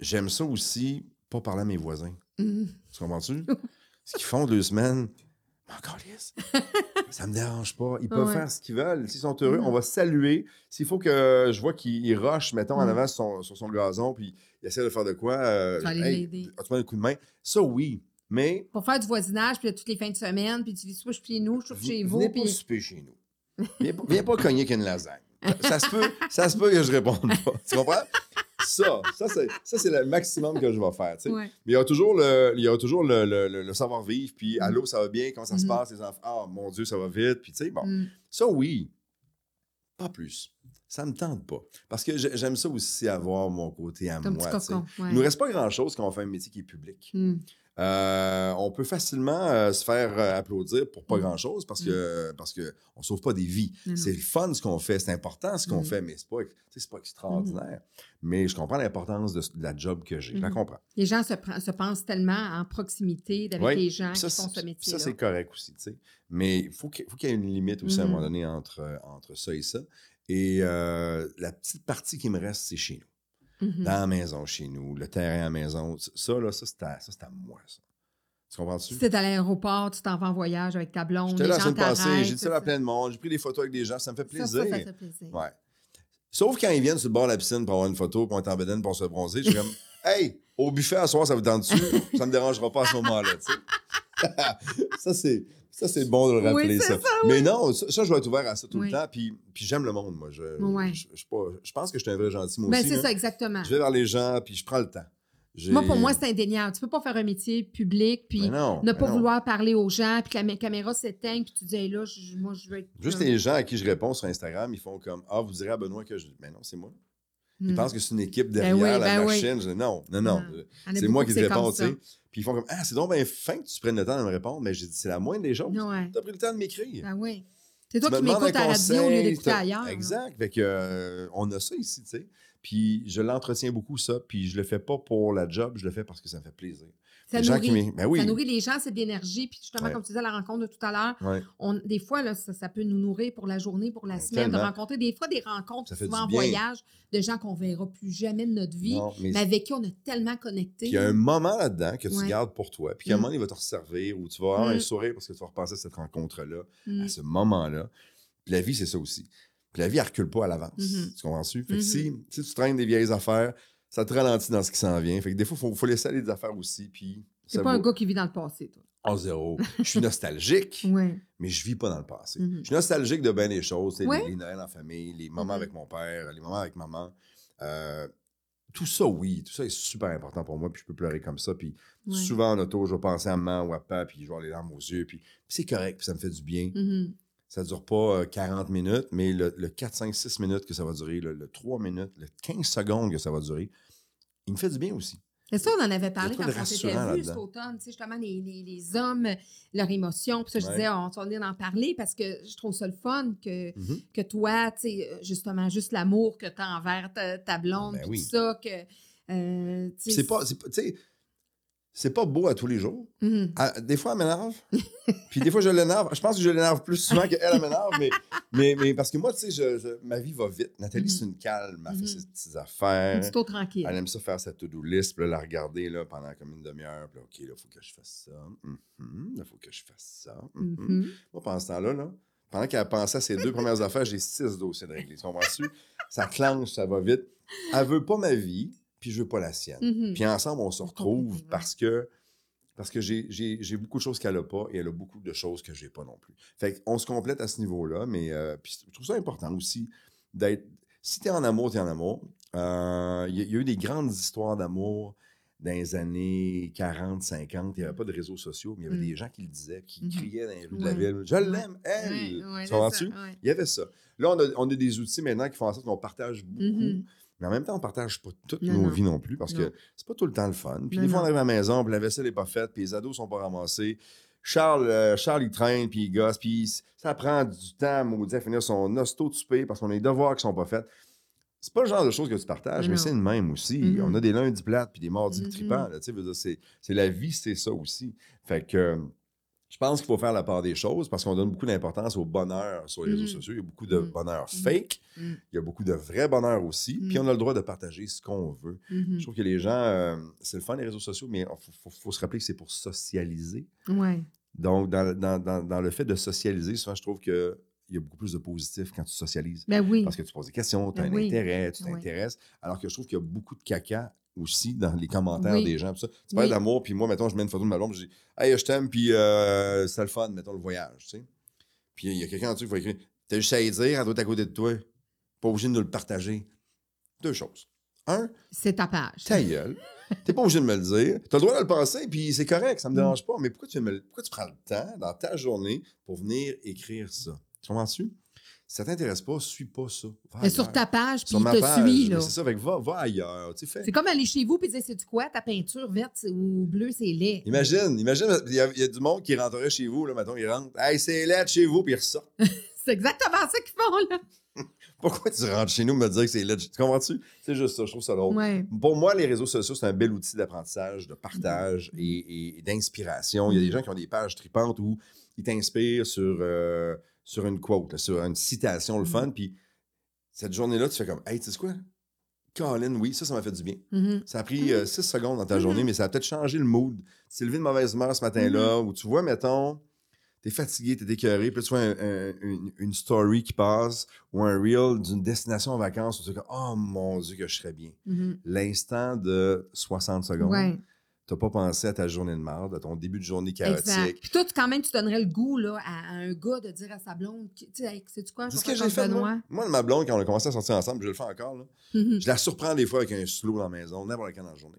j'aime ça aussi, pas parler à mes voisins. Mhm. Tu comprends-tu? *laughs* Ce qu'ils font deux semaines, encore lisse. ça me dérange pas. Ils peuvent Ouais. faire ce qu'ils veulent. S'ils sont heureux, Mhm. on va saluer. S'il faut que je vois qu'il rush, mettons, en Mhm. avant sur son, sur son gazon, puis il essaie de faire de quoi, euh, Tu vas aller hey, besoin d'un coup de main? Ça, oui. Mais Pour faire du voisinage, puis là, toutes les fins de semaine, puis tu dis soit je suis chez nous, je suis chez vous. venez pas Puis... souper chez nous. Viens pas, viens pas cogner qu'une lasagne. Ça se, peut, ça se peut que je réponde pas. Tu comprends? Ça, ça c'est, ça, c'est le maximum que je vais faire. tu sais. Ouais. Mais il y a toujours le, il y a toujours le, le- le- le savoir-vivre, puis Mhm. allô, ça va bien, comment ça se Mhm. passe, les enfants, ah mon Dieu, ça va vite, puis tu sais, bon. Mm. Ça, oui. Pas plus. Ça me tente pas. Parce que j'ai- j'aime ça aussi avoir mon côté à Ton moi. cocon. ouais. Il nous reste pas grand-chose quand on fait un métier qui est public. Mm. Euh, on peut facilement euh, se faire euh, applaudir pour pas Mm. grand-chose parce que parce que on sauve pas des vies. C'est le fun ce qu'on fait, c'est important ce qu'on fait, mais c'est pas, c'est pas extraordinaire. Mais je comprends l'importance de, de la job que j'ai. Je la comprends. Les gens se, pensent tellement en proximité avec Oui. les gens Ça, qui font ce métier. Ça, c'est correct aussi, tu sais. Mais il faut qu'il faut qu'il y ait une limite aussi à un Mhm. moment donné entre, entre ça et ça. Et euh, la petite partie qui me reste, c'est chez nous. Mhm. Dans la maison, chez nous, le terrain à la maison. Ça, là, ça, c'est à, ça, moi, ça. Tu comprends-tu? Si t'es à l'aéroport, tu t'en vas en voyage avec ta blonde, J'étais là la semaine passée, j'ai dit ça à plein de monde, j'ai pris des photos avec des gens, ça me fait Ça, plaisir. ça, ça fait plaisir. Ouais. Sauf quand ils viennent sur le bord de la piscine pour avoir une photo, on est en bedaine pour se bronzer, je suis comme *laughs* Hey, au buffet à soir, ça vous tente dessus? ça me dérangera pas à ce moment-là, tu sais. *laughs* *laughs* ça, c'est. Ça, c'est bon de le rappeler, ça. ça, Mais non, ça, ça, je vais être ouvert à ça tout Oui. le temps. Puis, puis j'aime le monde, moi. Je, Ouais. je, je, suis pas- je pense que je suis un vrai gentil, moi Ben, aussi. c'est ça, exactement. Je vais vers les gens, puis je prends le temps. Moi, pour moi, c'est indéniable. Tu peux pas faire un métier public, puis Ben non, ne ben pas vouloir parler aux gens, puis que la mé- caméra s'éteigne, puis tu dis, Hey, là, je- moi, je veux être. Juste les gens à qui je réponds sur Instagram, ils font comme Ah, vous direz à Benoît que je. Mais non, c'est moi. Ils Hmm. pensent que c'est une équipe derrière oui, la ben machine. Non, non, non. Non. Il y en a C'est moi qui te réponds, tu sais. Puis ils font comme Ah, c'est donc bien fin que tu prennes le temps de me répondre. Mais j'ai dit C'est la moindre des choses. Ouais. Tu as pris le temps de m'écrire. Ah oui. C'est toi qui m'écoutes à la radio au lieu d'écouter ailleurs. Exact. Fait que, euh, on a ça ici, tu sais. Puis je l'entretiens beaucoup, ça. Puis je le fais pas pour la job, je le fais parce que ça me fait plaisir. Ça les gens qui nourrit. m'é- ben oui. Ça nourrit les gens, c'est de l'énergie. Puis justement, Ouais. comme tu disais, la rencontre de tout à l'heure, Ouais. on, des fois, là, ça, ça peut nous nourrir pour la journée, pour la semaine, de rencontrer des fois des rencontres, souvent en voyage, de gens qu'on verra plus jamais de notre vie, Non, mais mais avec qui on a tellement connecté. Puis il y a un moment là-dedans que tu Ouais. gardes pour toi. Puis qu'à un Mm. moment, il va te resservir ou tu vas avoir Mm. un sourire parce que tu vas repenser à cette rencontre-là, Mm. à ce moment-là. Puis la vie, c'est ça aussi. Puis la vie, elle recule pas à l'avance. Mhm. Tu comprends-tu? Fait que si, si tu traînes des vieilles affaires, ça te ralentit dans ce qui s'en vient. Fait que des fois, il faut, faut laisser aller des affaires aussi. Puis C'est pas un gars qui vit dans le passé, toi. en zéro. Je suis nostalgique, *laughs* Oui. mais je vis pas dans le passé. Mhm. Je suis nostalgique de bien des choses. Ouais. Les, les Noëls en famille, les moments Mhm. avec mon père, les moments avec maman. Euh, tout ça, oui. Tout ça est super important pour moi. Puis je peux pleurer comme ça. Puis Ouais. souvent en auto, je vais penser à maman ou à papa, puis je vais avoir les larmes aux yeux. Puis, puis c'est correct, puis ça me fait du bien. Mhm. Ça dure pas euh, 40 minutes, mais le, le 4, 5, 6 minutes que ça va durer, le, le 3 minutes, le 15 secondes que ça va durer, il me fait du bien aussi. C'est ça, on en avait parlé quand on s'était vu cet automne, tu sais, justement, les, les, les hommes, leurs émotions. Puis ça, je Ouais. disais, on va venir en parler parce que je trouve ça le fun que, Mhm. que toi, euh, justement, juste l'amour que tu as envers ta, ta blonde, Ben oui. tout ça, que. euh, c'est pas, tu sais, c'est pas beau à tous les jours. Mhm. Des fois, elle m'énerve. *laughs* puis des fois, je l'énerve. Je pense que je l'énerve plus souvent qu'elle, elle m'énerve. Mais, mais, mais parce que moi, tu sais, je- je- ma vie va vite. Nathalie, Mhm. c'est une calme. Elle Mhm. fait ses petites affaires. taux tranquille. Elle aime ça faire sa to-do list, puis là, la regarder là, pendant comme une demi-heure. Puis là, OK, là, il faut que je fasse ça. Mhm. Là, il faut que je fasse ça. Mhm. Mhm. Moi, pendant ce temps-là, là, pendant qu'elle pensait à ses deux premières affaires, j'ai six dossiers de régler. Ça clenche, ça va vite. Elle veut pas ma vie, puis je veux pas la sienne. Mhm. Puis ensemble, on se retrouve parce que, parce que j'ai- beaucoup de choses qu'elle n'a pas et elle a beaucoup de choses que j'ai pas non plus. Fait qu'on se complète à ce niveau-là, mais euh, puis je trouve ça important aussi d'être. Si tu es en amour, tu es en amour. Euh, Il y, a- il y a eu des grandes histoires d'amour dans les années 40, 50. Il n'y avait pas de réseaux sociaux, mais il y avait Mm. des gens qui le disaient, qui Mhm. criaient dans les rues de la ville Je l'aime, elle Ouais, ouais, Tu. Il y avait ça. Là, on a, on a des outils maintenant qui font en sorte qu'on partage beaucoup. Mhm. Mais en même temps, on partage pas toutes Non, nos non. vies non plus parce Non. que c'est pas tout le temps le fun. Puis des fois, on arrive à la maison, puis la vaisselle n'est pas faite, puis les ados sont pas ramassés. Charles, euh, Charles il traîne, puis il gosse, puis ça prend du temps, maudit, à finir son hosto de souper parce qu'on a des devoirs qui sont pas faits. C'est pas le genre de choses que tu partages, mais c'est le même aussi. Mhm. On a des lundis plates, puis des mardis tripants. sais, veux dire, c'est, c'est la vie, c'est ça aussi. Fait que je pense qu'il faut faire la part des choses parce qu'on donne beaucoup d'importance au bonheur sur les réseaux Mhm. sociaux. Il y a beaucoup de Mhm. bonheur Mhm. fake. Il y a beaucoup de vrai bonheur aussi. Puis on a le droit de partager ce qu'on veut. Mhm. Je trouve que les gens, euh, c'est le fun les réseaux sociaux, mais il faut, faut- faut se rappeler que c'est pour socialiser. Ouais. Donc, dans, dans- dans- dans le fait de socialiser, souvent, je trouve qu'il y a beaucoup plus de positif quand tu socialises. Ben oui. Parce que tu poses des questions, tu as Ben un oui. intérêt, tu Oui. t'intéresses. Alors que je trouve qu'il y a beaucoup de caca aussi dans les commentaires Oui. des gens. ça. Tu parles Oui. d'amour, puis moi, mettons, je mets une photo de ma blonde, je dis Hey, je t'aime, puis euh, c'est le fun, mettons le voyage. Tu sais. Puis il y a quelqu'un en dessous qui va écrire T'as juste à y dire, elle doit être à côté de toi. Pas obligé de nous le partager. Deux choses. Un, C'est ta page. ta gueule. T'es pas obligé de me le dire. T'as le droit de le penser, puis c'est correct, ça me Mm. dérange pas. Mais pourquoi tu, me pourquoi tu prends le temps dans ta journée pour venir écrire ça? Tu comprends-tu? Ça t'intéresse pas, suis pas ça. Mais sur ta page, puis te page. C'est ça, fait que va, va ailleurs. Tu sais, fais- C'est comme aller chez vous puis dire c'est du quoi ta peinture verte ou bleue c'est laid? Imagine, imagine, il y, y a du monde qui rentrerait chez vous, là, mettons, il rentre. Hey, c'est laid chez vous, puis il ressort. *laughs* C'est exactement ça qu'ils font là. *laughs* Pourquoi tu rentres chez nous me dire que c'est laid? Tu comprends-tu? C'est juste ça, je trouve ça drôle. Ouais. Pour moi, les réseaux sociaux, c'est un bel outil d'apprentissage, de partage et, et- et d'inspiration. Il y a des gens qui ont des pages tripantes où ils t'inspirent sur, euh, sur une quote, là, sur une citation, le fun. Puis cette journée-là, tu fais comme, hey, tu sais quoi? Colin, oui, ça, ça m'a fait du bien. Mhm. Ça a pris euh, six secondes dans ta journée, mais ça a peut-être changé le mood. Tu t'es levé de mauvaise humeur ce matin-là, où tu vois, mettons, t'es fatigué, t'es écœuré, puis tu vois un- un- une, une story qui passe ou un reel d'une destination en vacances où tu comme, oh mon Dieu, que je serais bien. L'instant de 60 secondes, Ouais, t'as pas pensé à ta journée de marde, à ton début de journée exact. chaotique. Puis toi, tu- quand même, tu donnerais le goût là, à, à un gars de dire à sa blonde, tu sais, sais-tu quoi, C'est ce que j'ai fait, moi. Moi, ma blonde, quand on a commencé à sortir ensemble, je le fais encore, là, Mhm. je la surprends des fois avec un slow dans la maison, n'importe quand dans la journée.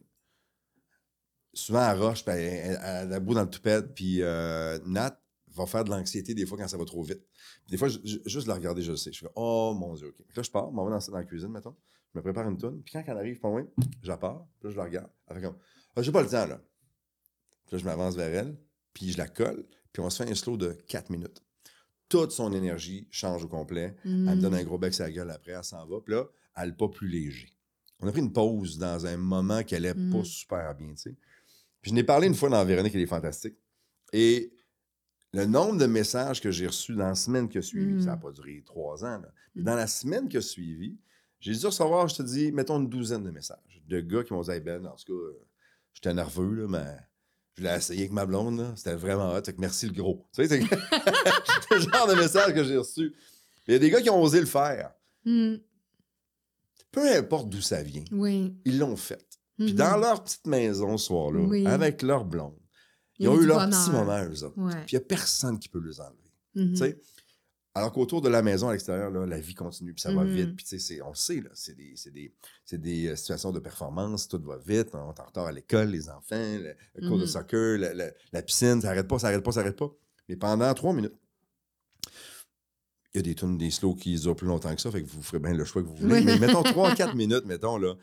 Souvent, elle roche, puis elle, elle, a beau dans le toupette, puis euh, Nat va faire de l'anxiété des fois quand ça va trop vite. Des fois, je- je- juste la regarder, je le sais. Je fais Oh mon Dieu, OK. Puis Là, je pars, je m'en vais dans, dans la cuisine, mettons. Je me prépare une tonne. Puis quand elle arrive pas loin, je la pars. Puis là, je la regarde. Elle fait comme Ah, J'ai pas le temps, là. Puis là, je m'avance vers elle. Puis je la colle. Puis on se fait un slow de 4 minutes. Toute son énergie change au complet. Elle me donne un gros bec sur la gueule après, elle s'en va. Puis là, elle n'est pas plus léger. On a pris une pause dans un moment qu'elle n'est Mm. pas super bien, tu sais. Puis je n'ai parlé une fois dans Véronique, elle est fantastique. Et le nombre de messages que j'ai reçus dans la semaine qui a suivi, Mm. ça n'a pas duré trois ans, là. Mais dans la semaine qui a suivi, j'ai dû recevoir, je te dis, mettons une douzaine de messages de gars qui m'ont dit Hey Ben, en tout cas, j'étais nerveux, là, mais je l'ai essayé avec ma blonde, c'était vraiment hot, fait que merci le gros. Tu sais, *laughs* c'est le genre de message que j'ai reçu. Il y a des gars qui ont osé le faire. Mhm. Peu importe d'où ça vient, Oui. ils l'ont fait. Puis Mhm. dans leur petite maison ce soir-là, Oui. avec leur blonde, ils ont eu leur bonheur. petit moment, eux autres. Ouais. Puis il n'y a personne qui peut les enlever. Tu sais, Alors qu'autour de la maison, à l'extérieur, là, la vie continue, puis ça va vite. Puis tu sais, on le sait, là, c'est des, des, des euh, situations de performance, tout va vite, on est en retard à l'école, les enfants, le, le cours de Mhm. soccer, la, la- la piscine, ça n'arrête pas, ça n'arrête pas, ça n'arrête pas. Mais pendant trois minutes, il y a des tunes, des slows qui durent plus longtemps que ça, fait que vous ferez bien le choix que vous voulez. Mais mettons *laughs* trois, quatre minutes, mettons, là,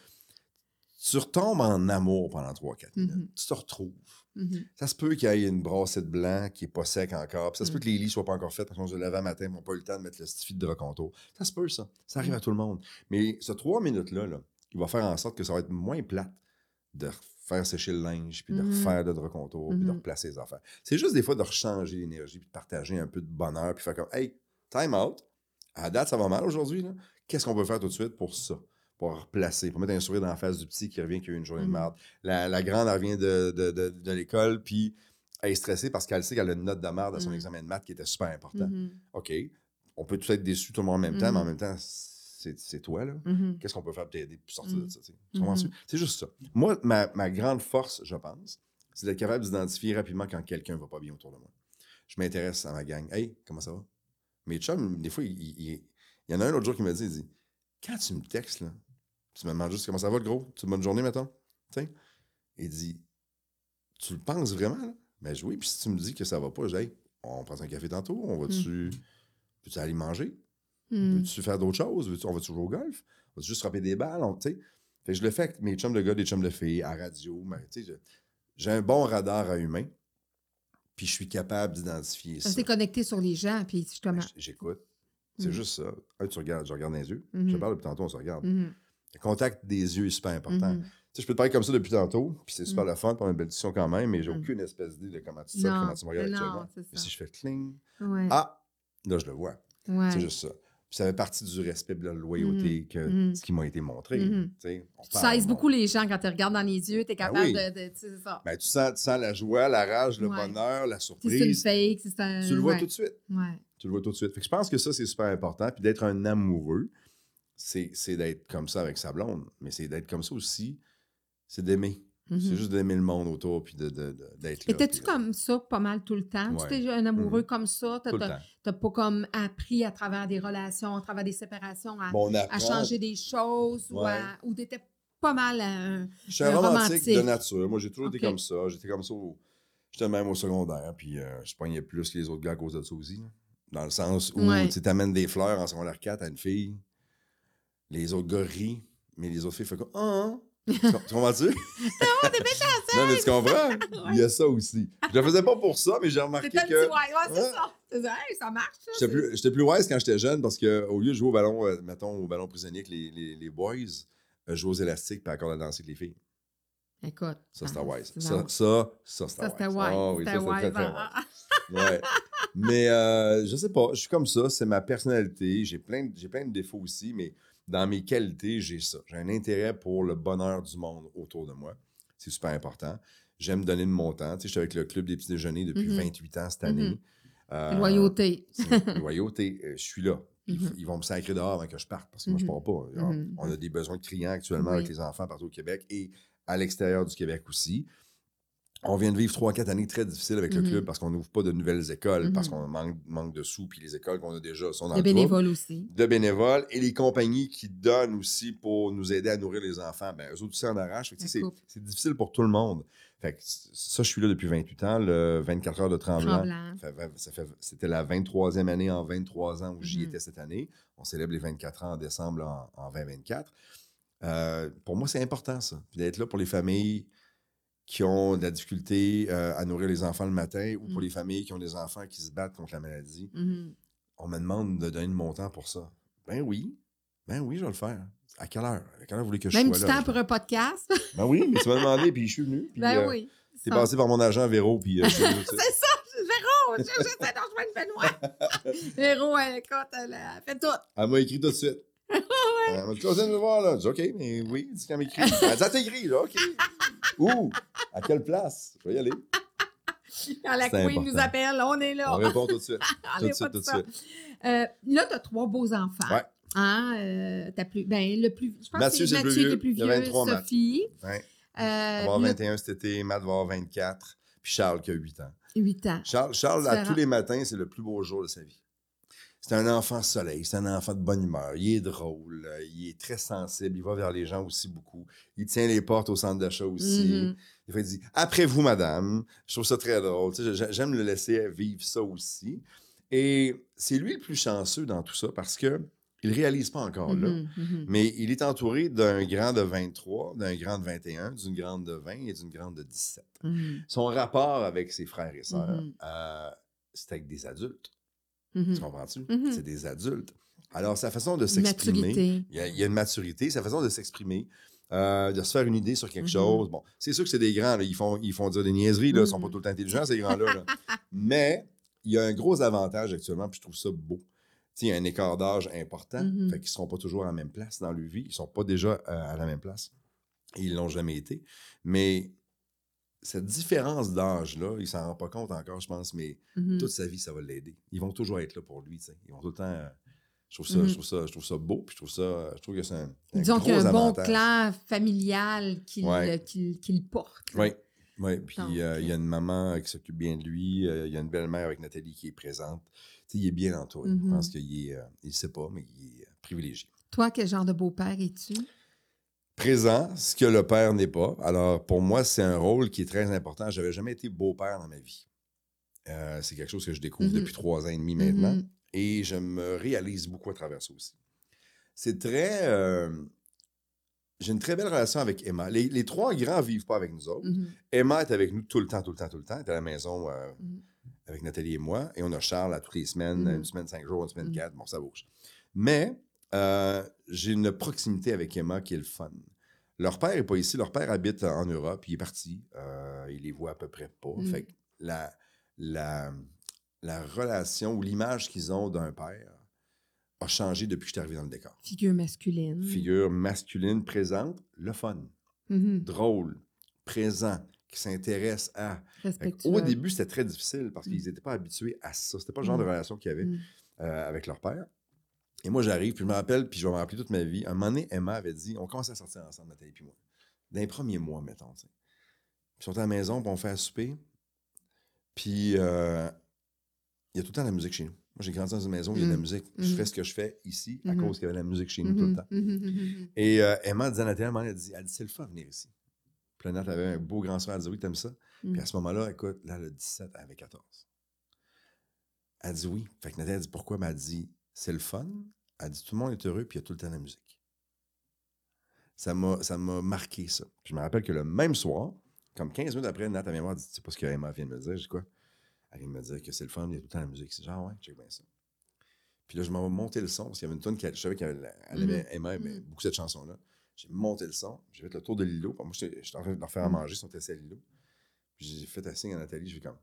tu retombes en amour pendant 3-4 minutes. Mhm. Tu te retrouves. Mhm. Ça se peut qu'il y ait une brassée de blanc qui n'est pas sec encore. Puis ça se peut que les lits soient pas encore faits parce qu'on se lève à matin, ils n'ont pas eu le temps de mettre le stifi de drap contour. Ça se peut, ça. Ça arrive Mm. à tout le monde. Mais ce trois minutes-là, là, il va faire en sorte que ça va être moins plate de faire sécher le linge, puis de Mhm. refaire le drap contour, puis de Mhm. replacer les affaires. C'est juste des fois de rechanger l'énergie, puis de partager un peu de bonheur, puis faire comme Hey, time out. À date, ça va mal aujourd'hui. Qu'est-ce qu'on peut faire tout de suite pour ça? Pour replacer, pour mettre un sourire dans la face du petit qui revient, qui a eu une journée de merde. La, la grande, elle revient de, de, de- de l'école, puis elle est stressée parce qu'elle sait qu'elle a une note de merde à son Mhm. examen de maths qui était super important. Mhm. OK, on peut tout être déçu tout le monde en même temps, mais en même temps, c'est toi, là. Qu'est-ce qu'on peut faire pour t'aider pour sortir de ça? C'est juste ça. Moi, ma, ma grande force, je pense, c'est d'être capable d'identifier rapidement quand quelqu'un va pas bien autour de moi. Je m'intéresse à ma gang. Hey, comment ça va? Mes chums, des fois, il, il- il- il y en a un l'autre jour qui m'a dit, il dit, quand tu me textes, là, tu me demandes juste comment ça va, le gros? Tu as une bonne journée, mettons? Tu sais? Il dit, tu le penses vraiment, là? Ben je- oui, puis si tu me dis que ça va pas, je dis, hey, on prend un café tantôt, on va-tu peux-tu aller manger? Mhm. Veux-tu faire d'autres choses? On va-tu jouer au golf? On va-tu juste frapper des balles? On-? Fait que je le fais avec mes chums de gars, des chums de filles, à radio. je- J'ai un bon radar à humain, puis je suis capable d'identifier ça. S'est connecté sur les gens, puis justement. J- J'écoute. C'est Mhm. juste ça. Un, tu regardes, je regarde dans les yeux. Je te parle depuis tantôt, on se regarde. Le contact des yeux est super important. Mhm. Tu sais, je peux te parler comme ça depuis tantôt, puis c'est super Mhm. le fun, pour une belle discussion quand même, mais j'ai Mhm. aucune espèce d'idée de comment tu sais, comment tu me regardes actuellement. Mais si je fais cling, Ouais. ah, là, je le vois. Ouais. C'est juste ça. Puis ça fait partie du respect de la loyauté que Mhm. ce qui m'a été montré. Tu sais, Tu saises beaucoup les gens quand tu regardes dans les yeux, tu es capable oui. de, de- tu sais, c'est ça. Ben, tu, sens, tu sens la joie, la rage, le Ouais. bonheur, la Si c'est une surprise. fake, si c'est un. Tu le vois tout de suite. Tu le vois tout de suite. Fait que je pense que ça, c'est super important. Puis d'être un amoureux, c'est d'être comme ça avec sa blonde. Mais c'est d'être comme ça aussi, c'est d'aimer. C'est juste d'aimer le monde autour puis de- de- de- d'être là. Étais-tu euh, comme ça pas mal tout le temps? Ouais. Tu étais un amoureux comme ça? T'as- pas comme appris à travers des relations, à travers des séparations, à, Bon, changer des choses ou, Ouais. ou t'étais pas mal un. Je suis un un romantique, romantique. de nature. Moi, j'ai toujours été comme ça. J'étais comme ça. au- J'étais même au secondaire. Puis euh, je pognais plus que les autres gars à cause de ça aussi. là. Dans le sens où Ouais. tu amènes des fleurs en secondaire 4 à une fille. Les autres gars rient, mais les autres filles font comme Ah! Tu com- tu comprends-tu? *laughs* Non, t'es méchant, non, mais tu comprends? Il y a ça aussi. Je le faisais pas pour ça, mais j'ai remarqué C'était un petit que. ouais, ouais, c'est Ouais. ça. C'est ça, hey, ça marche. ça, J'étais c'est- plus, j'étais plus wise quand j'étais jeune parce qu'au lieu de jouer au ballon, euh, mettons, au ballon prisonnier avec les, les, les boys, euh, je jouais aux élastiques puis encore à danser avec les filles. Écoute. Ça, c'était ah, wise. c'est Ça, ça, ça, c'était Ça, wise. c'était wise. Ah oui, ça, C'était c'était très, wise. très Ah, wise. ah, Ouais. Mais euh, je sais pas, je suis comme ça, c'est ma personnalité. J'ai plein, de- j'ai plein de défauts aussi, mais dans mes qualités, j'ai ça. J'ai un intérêt pour le bonheur du monde autour de moi. C'est super important. J'aime donner de mon temps. Tu sais, je suis avec le Club des petits déjeuners depuis Mhm. 28 ans cette année. Mhm. Euh, ah. Loyauté. *laughs* loyauté. Euh, Je suis là. Mhm. Ils vont me sacrer dehors avant que je parte parce que moi, je Mhm. pars pas. Alors, Mhm. On a des besoins criants actuellement Oui. avec les enfants partout au Québec et à l'extérieur du Québec aussi. On vient de vivre trois, quatre années très difficiles avec le Mhm. club parce qu'on n'ouvre pas de nouvelles écoles, parce Mhm. qu'on manque, manque de sous, puis les écoles qu'on a déjà sont dans De le trouble. bénévoles aussi. De bénévoles et les compagnies qui donnent aussi pour nous aider à nourrir les enfants, ben, eux autres aussi en arrachent. C'est difficile pour tout le monde. Fait que ça, je suis là depuis 28 ans, le 24 heures de tremblant. C'était la 23e année en 23 ans où j'y Mhm. étais cette année. On célèbre les 24 ans en décembre en, en 2024. Euh, pour moi, c'est important, ça. D'être là pour les familles qui ont de la difficulté euh, à nourrir les enfants le matin ou pour Mhm. les familles qui ont des enfants qui se battent contre la maladie. Mhm. On me demande de donner de mon temps pour ça. Ben oui. Ben oui, je vais le faire. À quelle heure? À quelle heure vous voulez que je Même sois du là? temps pour un podcast? *laughs* Ben oui, mais tu m'as demandé, puis je suis venu. Puis, ben euh, oui. T'es Ça. passé par mon agent Véro, puis... euh. *laughs* C'est ça, Véro, je- j'essaie de rejoindre Benoît. *laughs* Véro, elle, écoute, elle, elle fait tout. Elle m'a écrit tout de suite. Elle m'a dit, Claudine, voir, là. J'ai dit, OK, mais oui, dis qu'elle m'écrit. Elle dit, là, OK. Où? À quelle place? Je vais y aller. Quand la Queen important. nous appelle, on est là. On répond tout de suite. *laughs* On tout de suite, tout de suite. Euh, là, tu as trois beaux enfants. Ouais. Hein, euh, t'as plus, ben, le plus, je pense Mathieu, que c'est le Mathieu qui vieux. est plus Il a vieux, 23, Matt. Sophie. Ouais. Euh, va avoir là, 21 cet été, Matt va avoir 24, puis Charles qui a 8 ans. 8 ans. Charles, Charles à tous les matins, c'est le plus beau jour de sa vie. C'est un enfant soleil, c'est un enfant de bonne humeur. Il est drôle, euh, il est très sensible, il va vers les gens aussi beaucoup. Il tient les portes au centre d'achat aussi. Mhm. Des fois, il dit Après vous, madame. Je trouve ça très drôle. Tu sais, j'ai- J'aime le laisser vivre ça aussi. Et c'est lui le plus chanceux dans tout ça parce que Il ne réalise pas encore là. Mhm, mhm. Mais il est entouré d'un grand de 23, d'un grand de 21, d'une grande de 20 et d'une grande de 17. Mhm, Son rapport avec ses frères et sœurs, euh, c'est avec des adultes. Mhm. Tu comprends-tu? Mhm. C'est des adultes. Alors, sa façon de s'exprimer, il y, y a une maturité, sa façon de s'exprimer, euh, de se faire une idée sur quelque Mhm. chose. Bon, c'est sûr que c'est des grands, là, ils, font, ils font dire des niaiseries, là, ils ne sont pas tout le temps intelligents, ces grands-là. là. *laughs* Mais il y a un gros avantage actuellement, puis je trouve ça beau. Il y a un écart d'âge important, fait qu'ils ne seront pas toujours à la même place dans leur vie. Ils ne sont pas déjà euh, à la même place. Ils ne l'ont jamais été. Mais cette différence d'âge-là, il ne s'en rend pas compte encore, je pense, mais Mhm. toute sa vie, ça va l'aider. Ils vont toujours être là pour lui. tu sais. Ils vont tout le temps. euh, je, trouve ça, je, trouve ça, je trouve ça beau, puis je trouve, ça, je trouve que c'est un, un Disons qu'il y a un bon clan familial qu'il Ouais. porte. Oui, oui. Puis euh, il y a une maman euh, qui s'occupe bien de lui. euh, il y a une belle-mère avec Nathalie qui est présente. Il est bien entouré. Mhm. Je pense qu'il est, euh, il sait pas, mais il est euh, privilégié. Toi, quel genre de beau-père es-tu? Présent, ce que le père n'est pas. Alors, pour moi, c'est un rôle qui est très important. J'avais jamais été beau-père dans ma vie. Euh, c'est quelque chose que je découvre Mhm. depuis trois ans et demi maintenant. Mhm. Et je me réalise beaucoup à travers ça aussi. C'est très. euh, j'ai une très belle relation avec Emma. Les, les trois grands vivent pas avec nous autres. Mhm. Emma est avec nous tout le temps, tout le temps, tout le temps. Elle est à la maison euh, avec Nathalie et moi. Et on a Charles à toutes les semaines, une semaine cinq jours, une semaine quatre. Bon, ça bouge. Mais euh, j'ai une proximité avec Emma qui est le fun. Leur père n'est pas ici. Leur père habite en Europe. Il est parti. Euh, il les voit à peu près pas. Mhm. Fait que la, la, la relation ou l'image qu'ils ont d'un père a changé depuis que je suis arrivé dans le décor. Figure masculine. Figure masculine présente, le fun, Mhm. drôle, présent, qui s'intéresse à. Au début, c'était très difficile parce Mm. qu'ils n'étaient pas habitués à ça. C'était pas le genre Mm. de relation qu'ils avaient Mm. euh, avec leur père. Et moi, j'arrive, puis je me rappelle, puis je vais me rappeler toute ma vie. Un moment donné, Emma avait dit on commence à sortir ensemble, Nathalie et moi. Dans les premiers mois, mettons. Puis ils sont à la maison, puis on fait à souper. Puis euh, il y a tout le temps de la musique chez nous. Moi, j'ai grandi dans une maison où il y a de la Mm. musique. Je Mhm. fais ce que je fais ici à Mhm. cause qu'il y avait de la musique chez nous tout le Mhm. temps. Et euh, Emma disait à Nathalie, à un moment donné, elle dit, elle dit c'est le fun de venir ici. Puis là, Nat avait un beau grand soir, elle dit oui, t'aimes ça. Mhm. Puis à ce moment-là, écoute, là, le 17, elle avait 14. Elle dit oui. Fait que Nathalie a dit pourquoi? Mais elle dit c'est le fun. Elle dit tout le monde est heureux, puis il y a tout le temps de la musique. Ça m'a, ça m'a marqué ça. Puis je me rappelle que le même soir, comme 15 minutes après, Nat, voir, elle dit Tu sais pas ce que Emma vient de me dire? Je dis quoi? Elle vient de me dire que c'est le fun, il y a tout le temps de la musique. C'est genre, ouais, check bien ça. Puis là, je m'en vais monter le son, parce qu'il y avait une tonne qui je savais qu'elle aimait Mhm. beaucoup cette chanson-là. J'ai monté le son, j'ai fait le tour de l'îlot. Moi, j'étais j'étais en train de leur faire à Mhm. manger, ils sont assis à l'îlot. Puis j'ai fait un signe à Nathalie, je vais comme.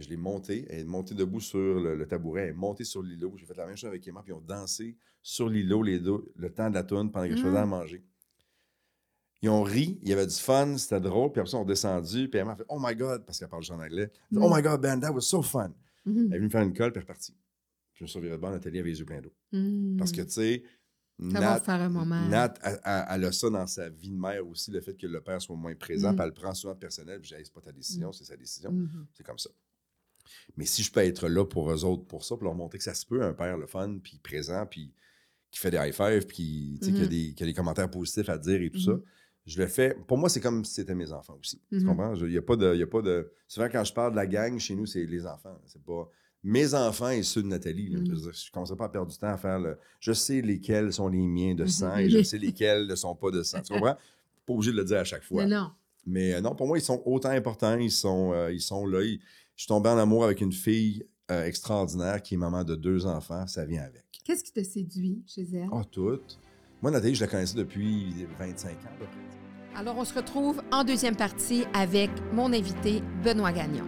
Je l'ai montée, elle est montée debout sur le, le tabouret, elle est montée sur l'îlot. J'ai fait la même chose avec Emma, puis ils ont dansé sur l'îlot les deux, le temps de la tourne pendant que je faisais à Mhm. manger. Ils ont ri, il y avait du fun, c'était drôle, puis après ça, on est descendu, puis Emma a fait Oh my God, parce qu'elle parle juste en anglais. Oh Mhm. my God, Ben, that was so fun. Mhm. Elle est venue me faire une colle, puis elle est repartie. Puis je me suis reviré de bord, Nathalie avait les yeux pleins d'eau. Parce que, tu sais, Nat. Nat, elle, a ça dans sa vie de mère aussi, le fait que le père soit moins présent, Mm. puis elle le prend souvent personnel, puis je dis, Hey, c'est pas ta décision, c'est sa décision. Mhm. C'est comme ça. Mais si je peux être là pour eux autres, pour ça, pour leur montrer que ça se peut, un père le fun, puis présent, puis qui fait des high five, puis qui, a Mhm. des, qui a des commentaires positifs à dire et tout Mhm. ça, je le fais. Pour moi, c'est comme si c'était mes enfants aussi. Tu Mhm. comprends? Il n'y a, pas de- y a pas de. Souvent, quand je parle de la gang, chez nous, c'est les enfants. C'est pas mes enfants et ceux de Nathalie. là. Mhm. Je ne commencerai pas à perdre du temps à faire le. Je sais lesquels sont les miens de sang Mhm. et je sais lesquels ne sont pas de sang. Tu comprends? Pas obligé de le dire à chaque fois. Non, non. Mais euh, non, pour moi, ils sont autant importants. Ils sont, euh, ils sont là. Ils- Je suis tombé en amour avec une fille euh, extraordinaire qui est maman de deux enfants. Ça vient avec. Qu'est-ce qui te séduit chez elle? Ah, toutes. Moi, Nathalie, je la connaissais depuis 25 ans à peu près. Alors, on se retrouve en deuxième partie avec mon invité, Benoît Gagnon.